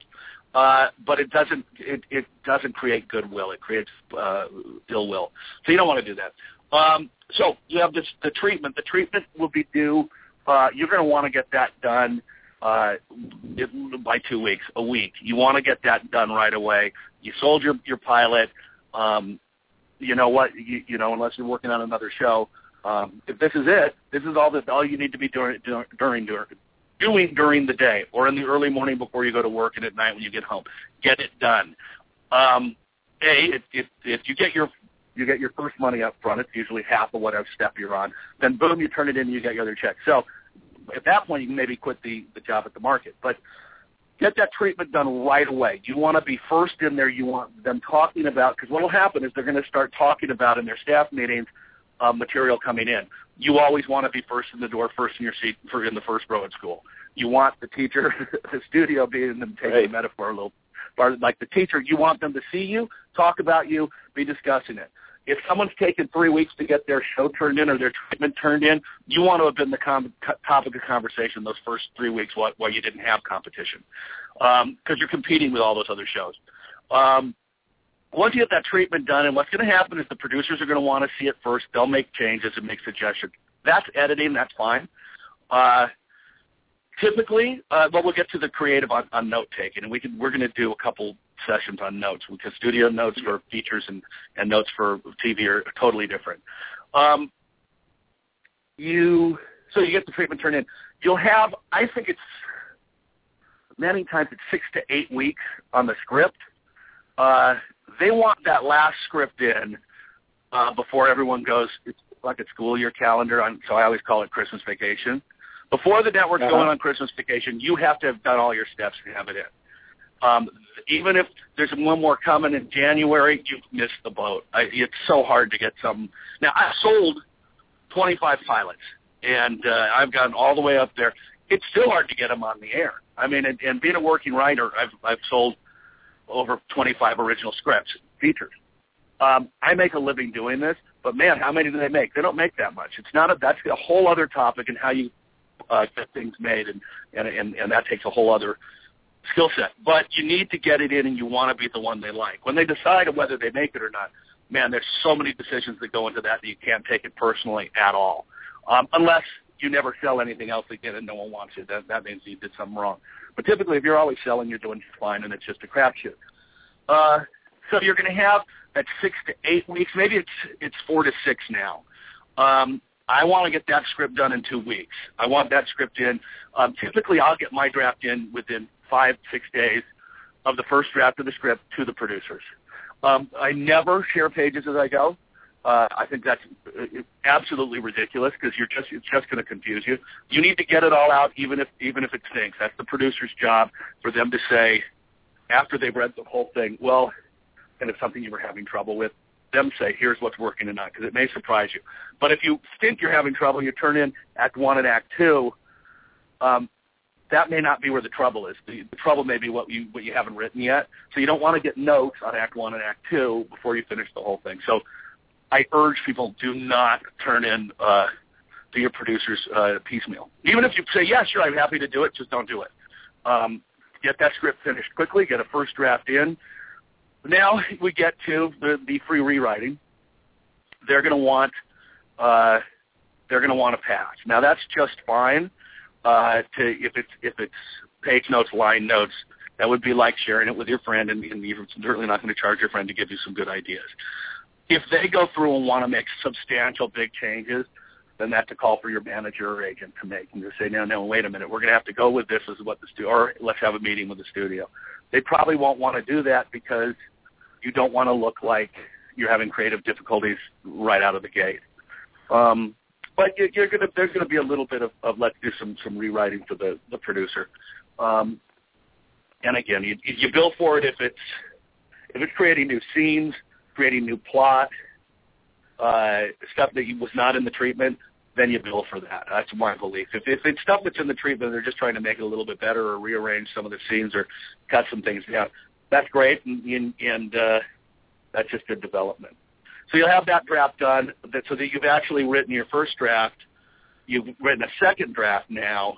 uh, but it doesn't it, it doesn't create goodwill. It creates uh, ill will. So you don't want to do that. Um, so you have this the treatment. The treatment will be due. Uh, you're going to want to get that done uh, by two weeks, a week. You want to get that done right away. You sold your your pilot. Um, you know what, you, you know, unless you're working on another show, um, if this is it, this is all that all you need to be doing during during doing during the day or in the early morning before you go to work and at night when you get home. Get it done. Um, a, if, if, if you get your you get your first money up front, it's usually half of whatever step you're on. Then boom, you turn it in and you get your other check. So at that point, you can maybe quit the the job at the market. But get that treatment done right away. You want to be first in there. You want them talking about because what will happen is they're going to start talking about in their staff meetings uh, material coming in. You always want to be first in the door, first in your seat, for in the first row at school. You want the teacher, (laughs) the studio being them taking right. the metaphor a little part like the teacher. You want them to see you, talk about you, be discussing it if someone's taken three weeks to get their show turned in or their treatment turned in, you want to have been the com- topic of conversation those first three weeks while, while you didn't have competition because um, you're competing with all those other shows. Um, once you get that treatment done, and what's going to happen is the producers are going to want to see it first. They'll make changes and make suggestions. That's editing. That's fine. Uh, typically, uh, well, we'll get to the creative on, on note taking, and we can, we're going to do a couple sessions on notes because studio notes for features and, and notes for TV are totally different. Um, you So you get the treatment turned in. You'll have, I think it's many times it's six to eight weeks on the script. Uh, they want that last script in uh, before everyone goes. It's like a school year calendar, on, so I always call it Christmas vacation. Before the network's uh-huh. going on Christmas vacation, you have to have done all your steps to have it in. Um, even if there's one more coming in January, you've missed the boat. I, it's so hard to get some. Now I've sold 25 pilots, and uh, I've gotten all the way up there. It's still hard to get them on the air. I mean, and, and being a working writer, I've I've sold over 25 original scripts, features. Um, I make a living doing this, but man, how many do they make? They don't make that much. It's not a that's a whole other topic and how you uh, get things made, and, and and and that takes a whole other skill set. But you need to get it in, and you want to be the one they like. When they decide whether they make it or not, man, there's so many decisions that go into that that you can't take it personally at all, um, unless you never sell anything else again and no one wants you. That that means you did something wrong. But typically, if you're always selling, you're doing fine, and it's just a crapshoot. Uh, so you're going to have that six to eight weeks. Maybe it's it's four to six now. Um, I want to get that script done in two weeks. I want that script in. Um, typically, I'll get my draft in within five, six days of the first draft of the script to the producers. Um, I never share pages as I go. Uh, I think that's uh, absolutely ridiculous because you're just it's just going to confuse you. You need to get it all out, even if even if it stinks. That's the producer's job for them to say after they've read the whole thing. Well, and if something you were having trouble with, them say, here's what's working and not, because it may surprise you. But if you think you're having trouble, you turn in Act One and Act Two. Um, that may not be where the trouble is. The, the trouble may be what you what you haven't written yet. So you don't want to get notes on Act One and Act Two before you finish the whole thing. So I urge people do not turn in uh, to your producers uh, piecemeal. Even if you say yes, sure, I'm happy to do it, just don't do it. Um, get that script finished quickly. Get a first draft in. Now we get to the, the free rewriting. They're going to want uh, they're going to want a patch. Now that's just fine. Uh, to if it's if it's page notes, line notes, that would be like sharing it with your friend, and, and you're certainly not going to charge your friend to give you some good ideas. If they go through and want to make substantial big changes, then that's a call for your manager or agent to make and just say, no, no, wait a minute, we're going to have to go with this as what the studio, or let's have a meeting with the studio. They probably won't want to do that because you don't want to look like you're having creative difficulties right out of the gate. Um, but you're gonna there's gonna be a little bit of, of let's do some some rewriting for the the producer. Um, and again, you, you bill for it if it's if it's creating new scenes, creating new plot, uh, stuff that was not in the treatment, then you bill for that. That's my belief. If, if it's stuff that's in the treatment, they're just trying to make it a little bit better or rearrange some of the scenes or cut some things down. That's great, and, and, and uh, that's just good development. So you'll have that draft done, that, so that you've actually written your first draft. You've written a second draft now.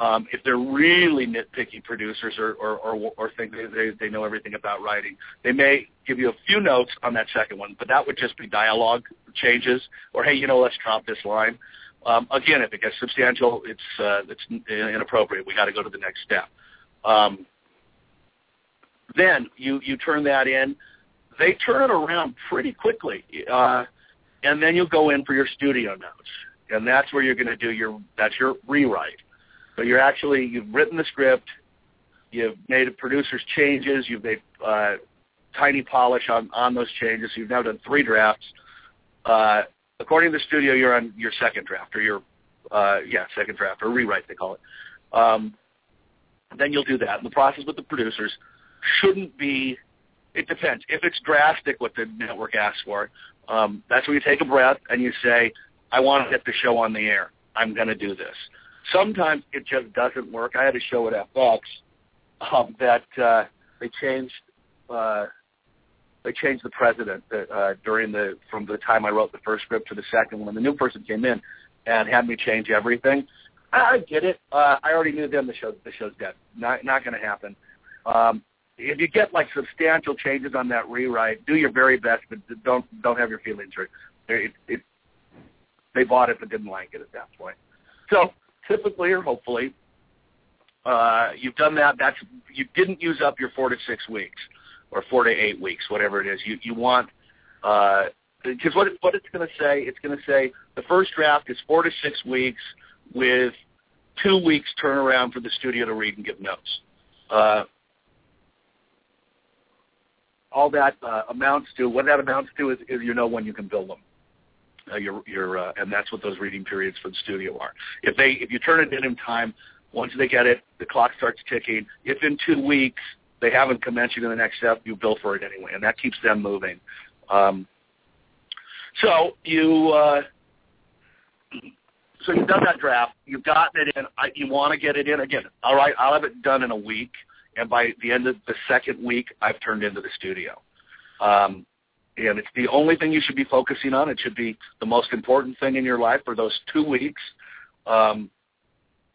Um, if they're really nitpicky producers or, or, or, or think they, they, they know everything about writing, they may give you a few notes on that second one, but that would just be dialogue changes or, hey, you know, let's drop this line. Um, again, if it gets substantial, it's, uh, it's inappropriate. We got to go to the next step. Um, then you, you turn that in they turn it around pretty quickly. Uh, and then you'll go in for your studio notes, and that's where you're going to do your that's your rewrite. So you're actually you've written the script, you've made a producer's changes, you've made uh, tiny polish on on those changes. You've now done three drafts. Uh, according to the studio, you're on your second draft or your uh, yeah second draft or rewrite they call it. Um, then you'll do that. And the process with the producers shouldn't be it depends. If it's drastic what the network asks for, um, that's where you take a breath and you say, I want to get the show on the air. I'm going to do this. Sometimes it just doesn't work. I had a show at FX um, that uh, they changed uh, they changed the president uh, during the from the time I wrote the first script to the second one. The new person came in and had me change everything. I, I get it. Uh, I already knew then the show the show's dead. Not not going to happen. Um, if you get like substantial changes on that rewrite, do your very best, but don't don't have your feelings hurt. It, it, they bought it but didn't like it at that point. So typically or hopefully, uh, you've done that. That's you didn't use up your four to six weeks or four to eight weeks, whatever it is. You you want uh, because what it, what it's going to say, it's going to say the first draft is four to six weeks with two weeks turnaround for the studio to read and give notes. Uh, all that uh, amounts to, what that amounts to is, is you know when you can bill them. Uh, your, your, uh, and that's what those reading periods for the studio are. If they, if you turn it in in time, once they get it, the clock starts ticking. If in two weeks they haven't commenced you to the next step, you bill for it anyway, and that keeps them moving. Um, so you, uh, (clears throat) so you've done that draft. You've gotten it in. I, you want to get it in again. All right, I'll have it done in a week, and by the end of the second week, I've turned into the studio. Um, and it's the only thing you should be focusing on. It should be the most important thing in your life for those two weeks. Um,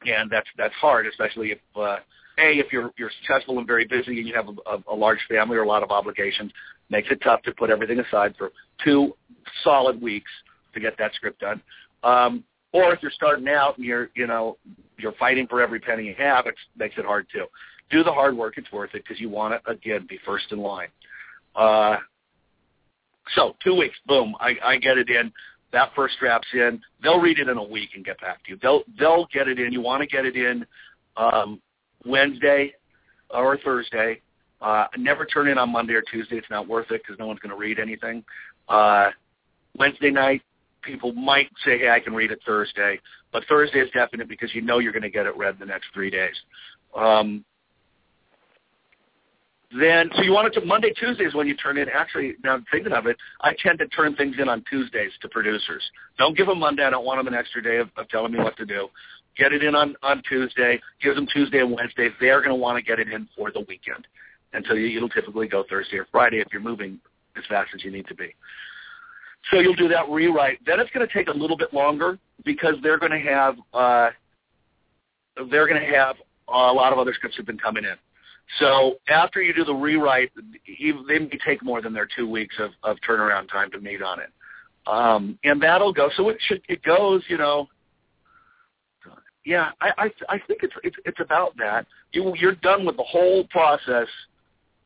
and that's that's hard, especially if uh, a if you're you're successful and very busy and you have a, a, large family or a lot of obligations, makes it tough to put everything aside for two solid weeks to get that script done. Um, or if you're starting out and you're you know you're fighting for every penny you have, it makes it hard too. Do the hard work; it's worth it because you want to again be first in line. Uh, so two weeks, boom, I, I get it in. That first draft's in. They'll read it in a week and get back to you. They'll they'll get it in. You want to get it in um, Wednesday or Thursday. Uh, never turn in on Monday or Tuesday. It's not worth it because no one's going to read anything. Uh, Wednesday night, people might say, hey, I can read it Thursday. But Thursday is definite because you know you're going to get it read the next three days. Um, then, so you want it to Monday, Tuesdays when you turn in. Actually, now thinking of it, I tend to turn things in on Tuesdays to producers. Don't give them Monday. I don't want them an extra day of, of telling me what to do. Get it in on on Tuesday. Give them Tuesday and Wednesday. They're going to want to get it in for the weekend, and so you, it'll typically go Thursday or Friday if you're moving as fast as you need to be. So you'll do that rewrite. Then it's going to take a little bit longer because they're going to have uh, they're going to have a lot of other scripts have been coming in. So after you do the rewrite, they may take more than their two weeks of, of turnaround time to meet on it, um, and that'll go. So it should it goes, you know. Yeah, I I, I think it's, it's it's about that. You you're done with the whole process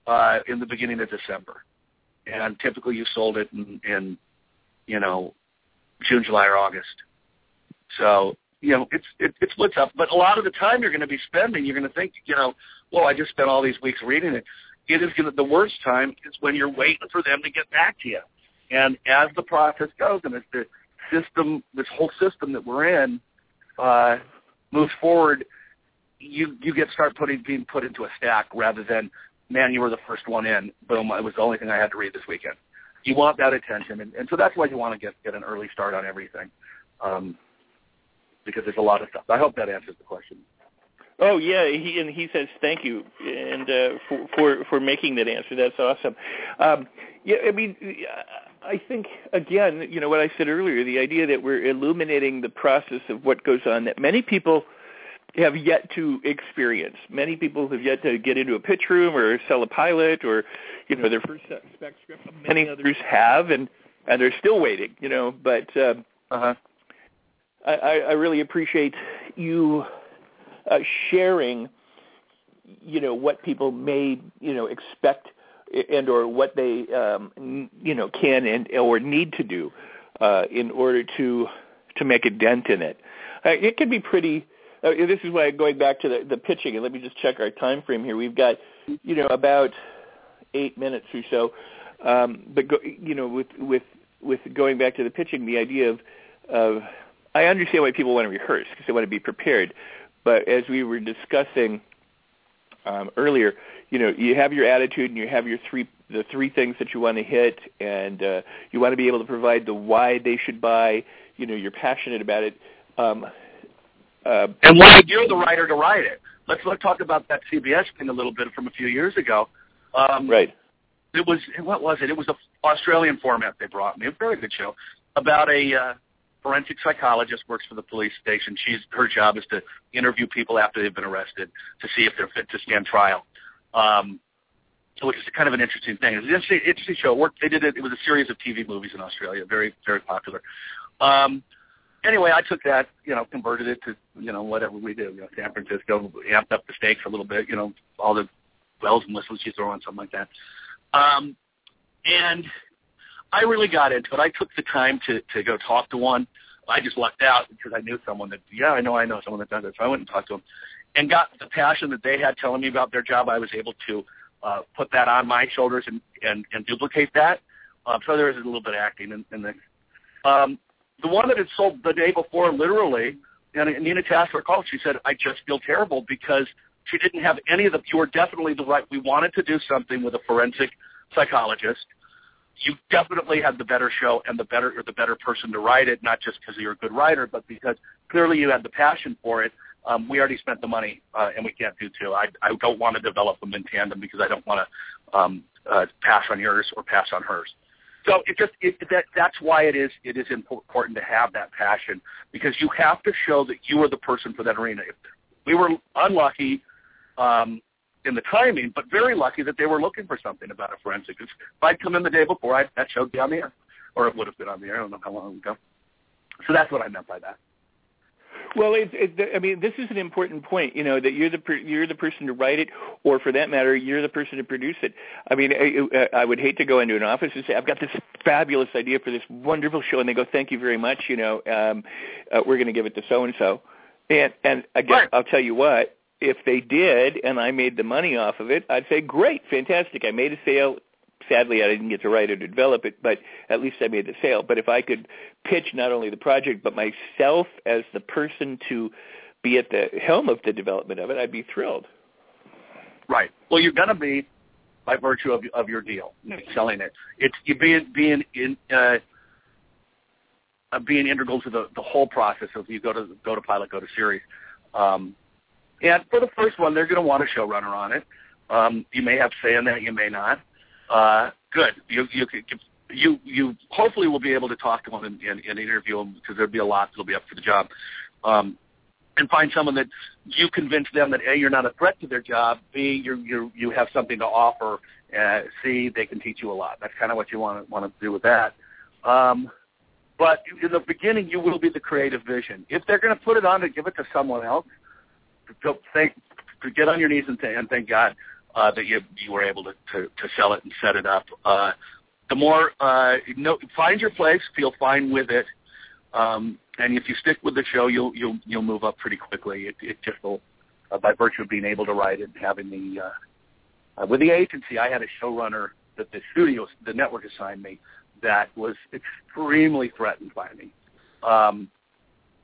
uh, in the beginning of December, and typically you sold it in, in you know June, July, or August. So you know, it's it, it splits up. But a lot of the time you're going to be spending, you're going to think, you know, well, I just spent all these weeks reading it. It is to, the worst time is when you're waiting for them to get back to you. And as the process goes, and as the system, this whole system that we're in, uh, moves forward, you you get start putting being put into a stack rather than, man, you were the first one in. Boom, it was the only thing I had to read this weekend. You want that attention, and, and so that's why you want to get get an early start on everything. Um, because there's a lot of stuff. I hope that answers the question. Oh yeah, he and he says thank you and uh, for for for making that answer. That's awesome. Um, yeah, I mean, I think again, you know what I said earlier, the idea that we're illuminating the process of what goes on that many people have yet to experience. Many people have yet to get into a pitch room or sell a pilot or you know their first spec script. Many others have, and and they're still waiting. You know, but. Uh, uh-huh. I, I really appreciate you uh, sharing, you know, what people may, you know, expect and or what they, um, you know, can and or need to do uh, in order to to make a dent in it. Uh, it can be pretty. Uh, this is why going back to the, the pitching, and let me just check our time frame here. We've got, you know, about eight minutes or so. Um, but go, you know, with with with going back to the pitching, the idea of of I understand why people want to rehearse because they want to be prepared. But as we were discussing um, earlier, you know, you have your attitude and you have your three the three things that you want to hit, and uh, you want to be able to provide the why they should buy. You know, you're passionate about it. Um, uh, and why you're the writer to write it. Let's let's talk about that CBS thing a little bit from a few years ago. Um, right. It was what was it? It was a Australian format they brought me. A very good show about a uh, forensic psychologist, works for the police station. She's her job is to interview people after they've been arrested to see if they're fit to stand trial. Um, which is kind of an interesting thing. It's an interesting, interesting show. It worked. They did it. It was a series of TV movies in Australia, very very popular. Um, anyway, I took that, you know, converted it to, you know, whatever we do. You know, San Francisco, amped up the stakes a little bit. You know, all the bells and whistles you throw on something like that. Um, and I really got into it. I took the time to to go talk to one. I just lucked out because I knew someone that yeah, I know I know someone that does it. So I went and talked to them and got the passion that they had telling me about their job. I was able to uh, put that on my shoulders and and, and duplicate that. Um, so there was a little bit of acting in, in the um, the one that had sold the day before, literally. And Nina Tassler called. She said, "I just feel terrible because she didn't have any of the. You were definitely the right. We wanted to do something with a forensic psychologist. You definitely had the better show and the better or the better person to write it, not just because you're a good writer, but because clearly you had the passion for it. Um, we already spent the money, uh, and we can't do two. I, I don't want to develop them in tandem because I don't want to um, uh, pass on yours or pass on hers. So it just it, that that's why it is it is important to have that passion because you have to show that you are the person for that arena. If we were unlucky um, in the timing, but very lucky that they were looking for something about a forensic. If I'd come in the day before, I, that show'd be on the air, or it would have been on the air. I don't know how long ago. So that's what I meant by that. Well, it, it, I mean, this is an important point. You know that you're the per, you're the person to write it, or for that matter, you're the person to produce it. I mean, I, I would hate to go into an office and say, "I've got this fabulous idea for this wonderful show," and they go, "Thank you very much." You know, um, uh, we're going to give it to so and so, and and again, right. I'll tell you what. If they did, and I made the money off of it, I'd say, "Great, fantastic! I made a sale sadly I didn't get to write or develop it, but at least I made the sale. But if I could pitch not only the project but myself as the person to be at the helm of the development of it, I'd be thrilled. Right. Well, you're going to be by virtue of of your deal, selling it. It's you being being in. Uh, being integral to the, the whole process of you go to go to pilot, go to series. Um, and for the first one, they're going to want a showrunner on it. Um, you may have say in that, you may not. Uh, good. You you you you hopefully will be able to talk to them and, and, and interview them because there'll be a lot that'll be up for the job. Um, and find someone that you convince them that a you're not a threat to their job, b you you you have something to offer, uh, c they can teach you a lot. That's kind of what you want to want to do with that. Um, but in the beginning, you will be the creative vision. If they're going to put it on to give it to someone else, to thank, to get on your knees and, th- and thank God uh, that you you were able to, to to sell it and set it up. Uh, the more uh, know, find your place, feel fine with it, um, and if you stick with the show, you'll you'll you'll move up pretty quickly. It, it just will, uh, by virtue of being able to write it and having the uh, uh, with the agency, I had a showrunner that the studio, the network assigned me that was extremely threatened by me. Um,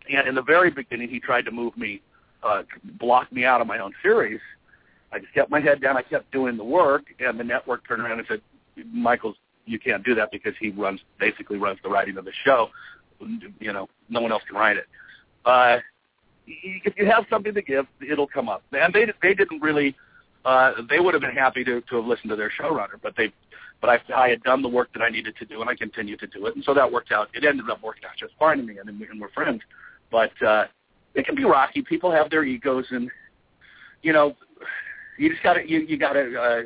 and in the very beginning, he tried to move me, uh, block me out of my own series I just kept my head down. I kept doing the work, and the network turned around and said, "Michael's, you can't do that because he runs basically runs the writing of the show. You know, no one else can write it. Uh, if you have something to give, it'll come up." And they they didn't really. Uh, they would have been happy to to have listened to their showrunner, but they but I, I had done the work that I needed to do, and I continued to do it, and so that worked out. It ended up working out just fine to me, and, and we're friends. But uh, it can be rocky. People have their egos, and you know, you just got to you you got to uh,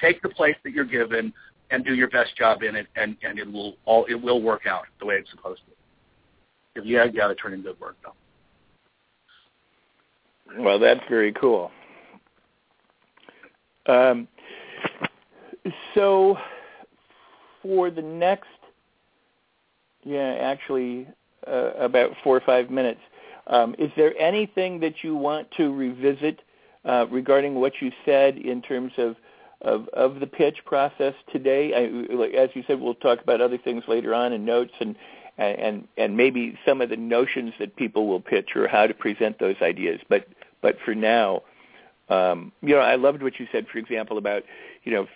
take the place that you're given and do your best job in it, and and it will all it will work out the way it's supposed to. If you got to turn in good work though. Well, that's very cool. Um, so for the next, yeah, actually uh, about four or five minutes, um, is there anything that you want to revisit uh, regarding what you said in terms of of, of the pitch process today. I, as you said, we'll talk about other things later on in notes and and and maybe some of the notions that people will pitch or how to present those ideas. But but for now, um, you know, I loved what you said, for example, about you know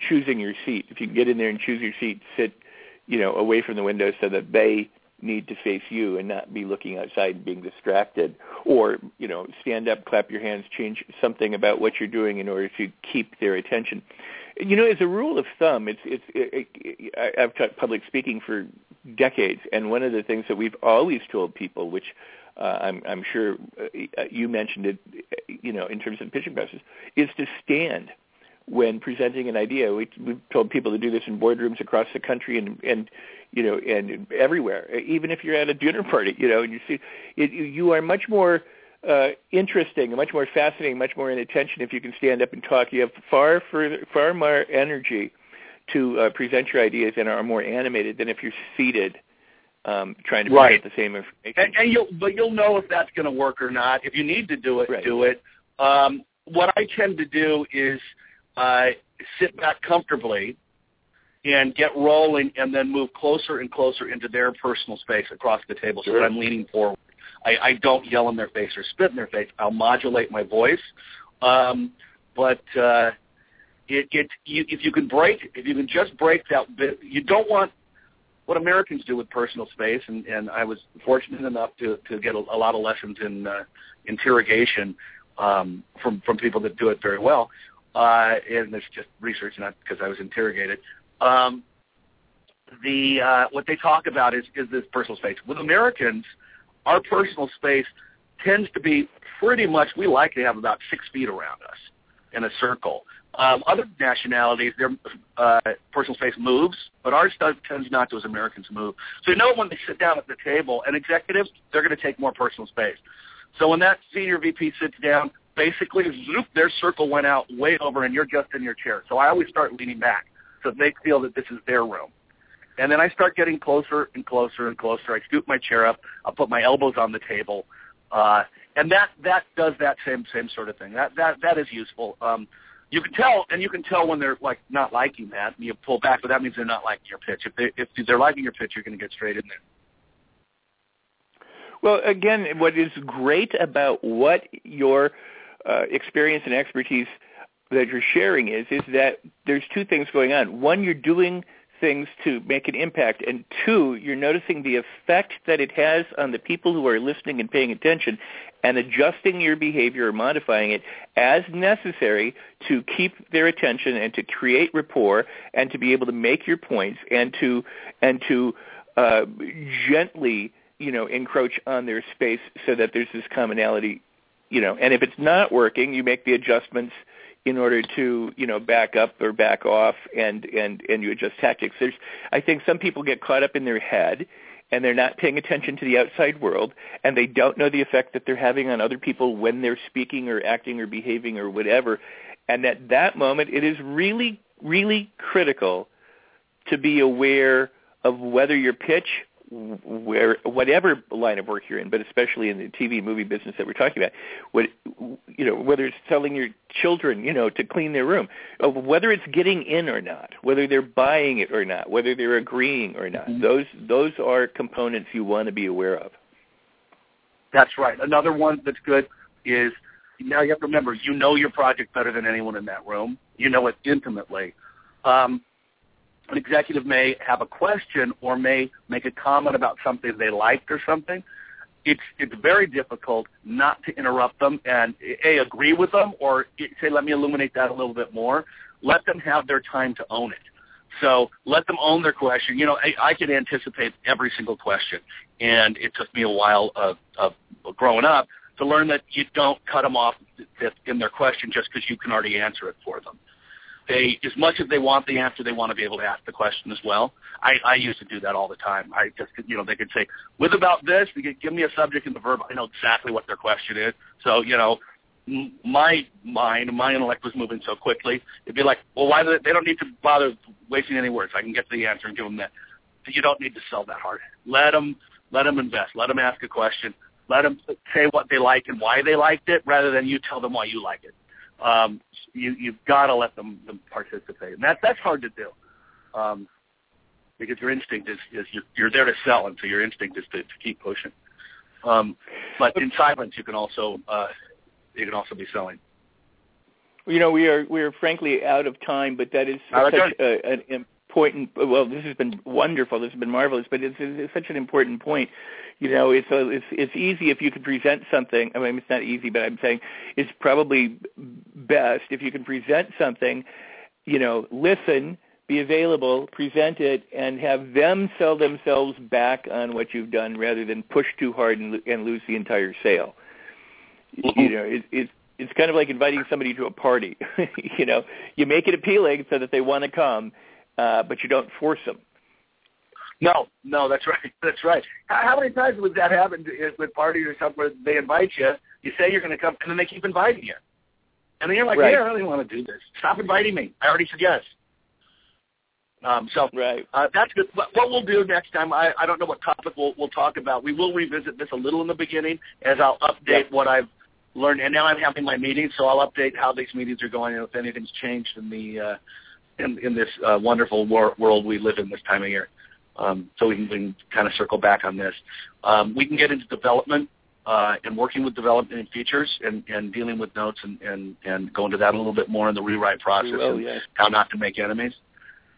choosing your seat. If you can get in there and choose your seat, sit you know away from the window so that they need to face you and not be looking outside and being distracted. Or you know stand up clap your hands change something about what you're doing in order to keep their attention. You know as a rule of thumb it's it's it, it, i've taught public speaking for decades and one of the things that we've always told people which uh, I'm, I'm sure uh, you mentioned it, you know, in terms of pitching process, is to stand when presenting an idea. We, we've told people to do this in boardrooms across the country and, and you know, and everywhere. Even if you're at a dinner party, you know, and you see, it, you are much more uh, interesting, much more fascinating, much more in attention if you can stand up and talk. You have far further, far more energy to uh, present your ideas and are more animated than if you're seated um, trying to right. present the same information. And, and you'll, but you'll know if that's going to work or not. If you need to do it, right. do it. Um, what I tend to do is uh, sit back comfortably and get rolling and then move closer and closer into their personal space across the table sure. so that I'm leaning forward. I, I don't yell in their face or spit in their face. I'll modulate my voice. Um, but uh, it, it you, if you can break, if you can just break that bit, you don't want what Americans do with personal space, and, and I was fortunate enough to, to get a, a lot of lessons in uh, interrogation um, from from people that do it very well. Uh, and it's just research, not because I was interrogated. Um, the uh, what they talk about is is this personal space. With Americans, our personal space tends to be pretty much. We like to have about six feet around us in a circle. Um, other nationalities, their uh, personal space moves, but ours does, tends not to as Americans move. So you know when they sit down at the table, and executives, they're going to take more personal space. So when that senior VP sits down, basically, zoop, their circle went out way over, and you're just in your chair. So I always start leaning back so they feel that this is their room. And then I start getting closer and closer and closer. I scoop my chair up. I'll put my elbows on the table, uh, and that that does that same same sort of thing. That that that is useful. Um, you can tell, and you can tell when they're like not liking that, you pull back, but that means they're not liking your pitch. If they if they're liking your pitch, you're going to get straight in there. Well, again, what is great about what your uh, experience and expertise that you're sharing is is that there's two things going on. One, you're doing things to make an impact, and two, you're noticing the effect that it has on the people who are listening and paying attention, and adjusting your behavior or modifying it as necessary to keep their attention and to create rapport and to be able to make your points and to and to uh, gently you know encroach on their space so that there's this commonality you know and if it's not working you make the adjustments in order to you know back up or back off and and and you adjust tactics. There's i think some people get caught up in their head and they're not paying attention to the outside world and they don't know the effect that they're having on other people when they're speaking or acting or behaving or whatever. And at that moment it is really really critical to be aware of whether your pitch where whatever line of work you're in, but especially in the TV movie business that we're talking about, what you know, whether it's telling your children, you know, to clean their room, whether it's getting in or not, whether they're buying it or not, whether they're agreeing or not, Mm-hmm. those those are components you want to be aware of. That's right. Another one that's good is now you have to remember you know your project better than anyone in that room. You know it intimately. Um, an executive may have a question or may make a comment about something they liked or something. It's it's very difficult not to interrupt them and a agree with them or eh, say let me illuminate that a little bit more. Let them have their time to own it. So let them own their question. You know, I, I can anticipate every single question, and it took me a while of, of growing up to learn that you don't cut them off in their question just because you can already answer it for them they as much as they want the answer, they want to be able to ask the question as well. I, I used to do that all the time. I just you know they could say with about this, they could give me a subject and the verb. I know exactly what their question is. So you know, my mind, my intellect was moving so quickly. It'd be like, well, why do they, they don't need to bother wasting any words. I can get to the answer and give them that. You don't need to sell that hard. Let them let them invest. Let them ask a question. Let them say what they like and why they liked it, rather than you tell them why you like it um, you, you've got to let them, them participate, and that that's hard to do, um, because your instinct is, is you're, you're there to sell, and so your instinct is to, to keep pushing. Um, but in silence, you can also uh, you can also be selling. You know, we are we are frankly out of time, but that is such a, an important. Well, this has been wonderful. This has been marvelous, but it's, it's such an important point. You know, it's a, it's it's easy if you can present something. I mean, it's not easy, but I'm saying it's probably best if you can present something. You know, listen, be available, present it, and have them sell themselves back on what you've done, rather than push too hard and, and lose the entire sale. Mm-hmm. You know, it, it's it's kind of like inviting somebody to a party. (laughs) you know, you make it appealing so that they want to come, uh, but you don't force them. No, no, that's (laughs) right. That's right. How, how many times would that happen to, with parties or something where they invite you, you say you're going to come, and then they keep inviting you, and then you're like, Right. "Yeah, I don't want to do this. Stop inviting me. I already said yes." Um, so right. uh, that's good. What, what we'll do next time, I, I don't know what topic we'll, we'll talk about. We will revisit this a little in the beginning as I'll update what I've learned. And now I'm having my meetings, so I'll update how these meetings are going and if anything's changed in the uh, in, in this uh, wonderful wor- world we live in this time of year. Um, so we can, we can kind of circle back on this. Um, we can get into development uh, and working with development and features and, and dealing with notes and, and, and go into that a little bit more in the rewrite process will, and yes. how not to make enemies.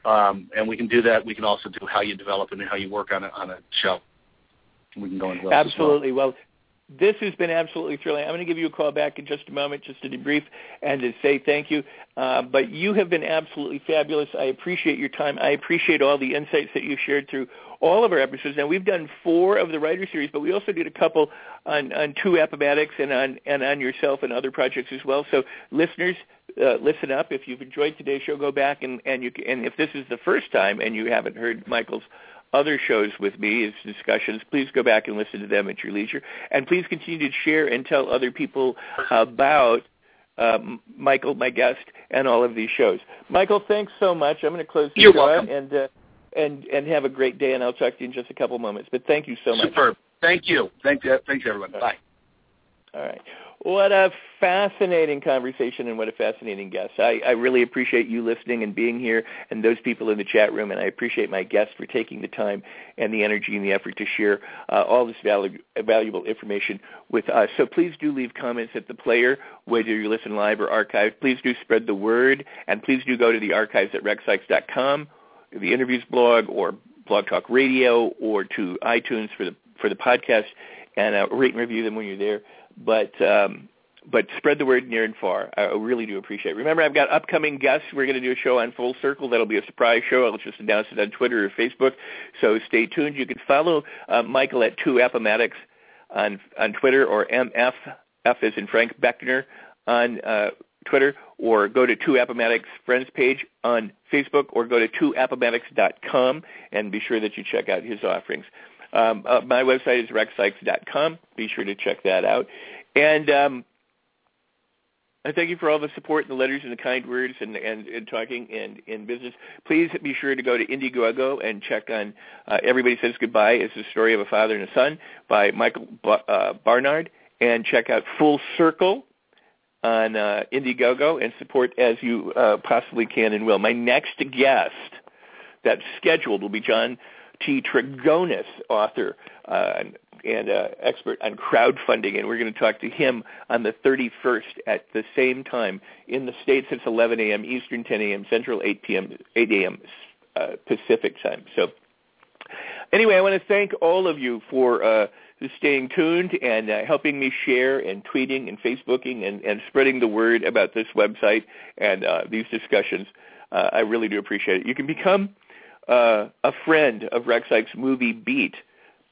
Um, and we can do that. We can also do how you develop and how you work on a, on a show. We can go into as well. Absolutely. Well, this has been absolutely thrilling. I'm going to give you a call back in just a moment just to debrief and to say thank you. Uh, but you have been absolutely fabulous. I appreciate your time. I appreciate all the insights that you've shared through all of our episodes. Now, we've done four of the writer series, but we also did a couple on, on two Appomattox and on, and on yourself and other projects as well. So listeners, uh, listen up. If you've enjoyed today's show, go back and, and, you, and if this is the first time and you haven't heard Michael's other shows with me, his discussions, please go back and listen to them at your leisure. And please continue to share and tell other people about um, Michael, my guest, and all of these shows. Michael, thanks so much. I'm going to close the You're show welcome. and, uh, and, and have a great day, and I'll talk to you in just a couple moments. But thank you so much. Superb. Thank you. Thank you. Thanks, everyone. Bye. All right. What a fascinating conversation and what a fascinating guest. I, I really appreciate you listening and being here and those people in the chat room, and I appreciate my guests for taking the time and the energy and the effort to share uh, all this valu- valuable information with us. So please do leave comments at the player, whether you listen live or archived. Please do spread the word, and please do go to the archives at rexsikes.com, the interviews blog, or Blog Talk Radio, or to iTunes for the for the podcast, and uh, rate and review them when you're there but um, but spread the word near and far. I really do appreciate it. Remember, I've got upcoming guests. We're going to do a show on Full Circle. That'll be a surprise show. I'll just announce it on Twitter or Facebook. So stay tuned. You can follow uh, Michael at Two Appomattox on on Twitter or MF F is in Frank Beckner on uh, Twitter, or go to Two Appomattox Friends page on Facebook, or go to twoappomattox.com and be sure that you check out his offerings. Um, uh, my website is rexsikes.com. Be sure to check that out. And um, I thank you for all the support and the letters and the kind words and, and, and talking and in business. Please be sure to go to Indiegogo and check on uh, Everybody Says Goodbye. It's the story of a father and a son by Michael uh, Barnard. And check out Full Circle on uh, Indiegogo and support as you uh, possibly can and will. My next guest that's scheduled will be John T. Trigonis, author uh, and uh, expert on crowdfunding, and we're going to talk to him on the 31st at the same time. In the States, it's 11 a.m. Eastern, 10 a.m. Central, 8 p.m. 8 a.m. Uh, Pacific time. So anyway, I want to thank all of you for uh, staying tuned and uh, helping me share and tweeting and Facebooking and, and spreading the word about this website and uh, these discussions. Uh, I really do appreciate it. You can become uh, a friend of Rex Sikes Movie Beat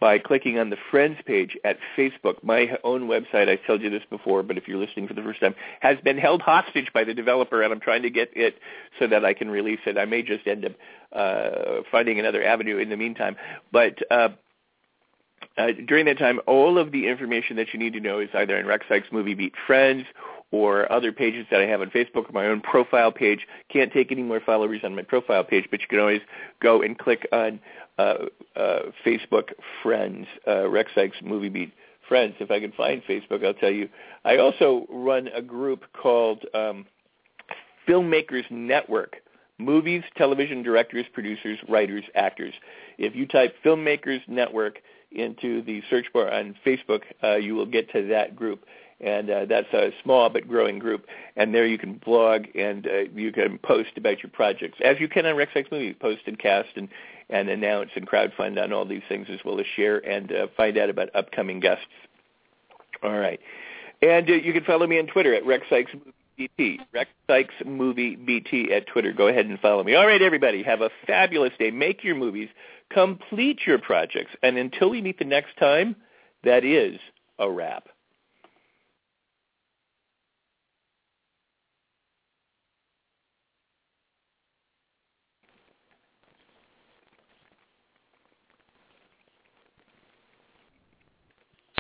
by clicking on the Friends page at Facebook. My own website, I told you this before, but if you're listening for the first time, has been held hostage by the developer, and I'm trying to get it so that I can release it. I may just end up uh, finding another avenue in the meantime. But uh, uh, during that time, all of the information that you need to know is either in Rex Sikes Movie Beat Friends or other pages that I have on Facebook or my own profile page. Can't take any more followers on my profile page, but you can always go and click on uh, uh, Facebook Friends, uh, Rex Sikes Movie Beat Friends. If I can find Facebook, I'll tell you. I also run a group called um, Filmmakers Network. Movies, television directors, producers, writers, actors. If you type Filmmakers Network into the search bar on Facebook, uh, you will get to that group and uh, that's a small but growing group. And there you can blog and uh, you can post about your projects, as you can on Rex Sikes Movie, post and cast and, and announce and crowdfund on all these things, as well as share and uh, find out about upcoming guests. All right. And uh, you can follow me on Twitter at Rex Sikes Movie BT, Rex Movie BT at Twitter. Go ahead and follow me. All right, everybody, have a fabulous day. Make your movies, complete your projects, and until we meet the next time, that is a wrap.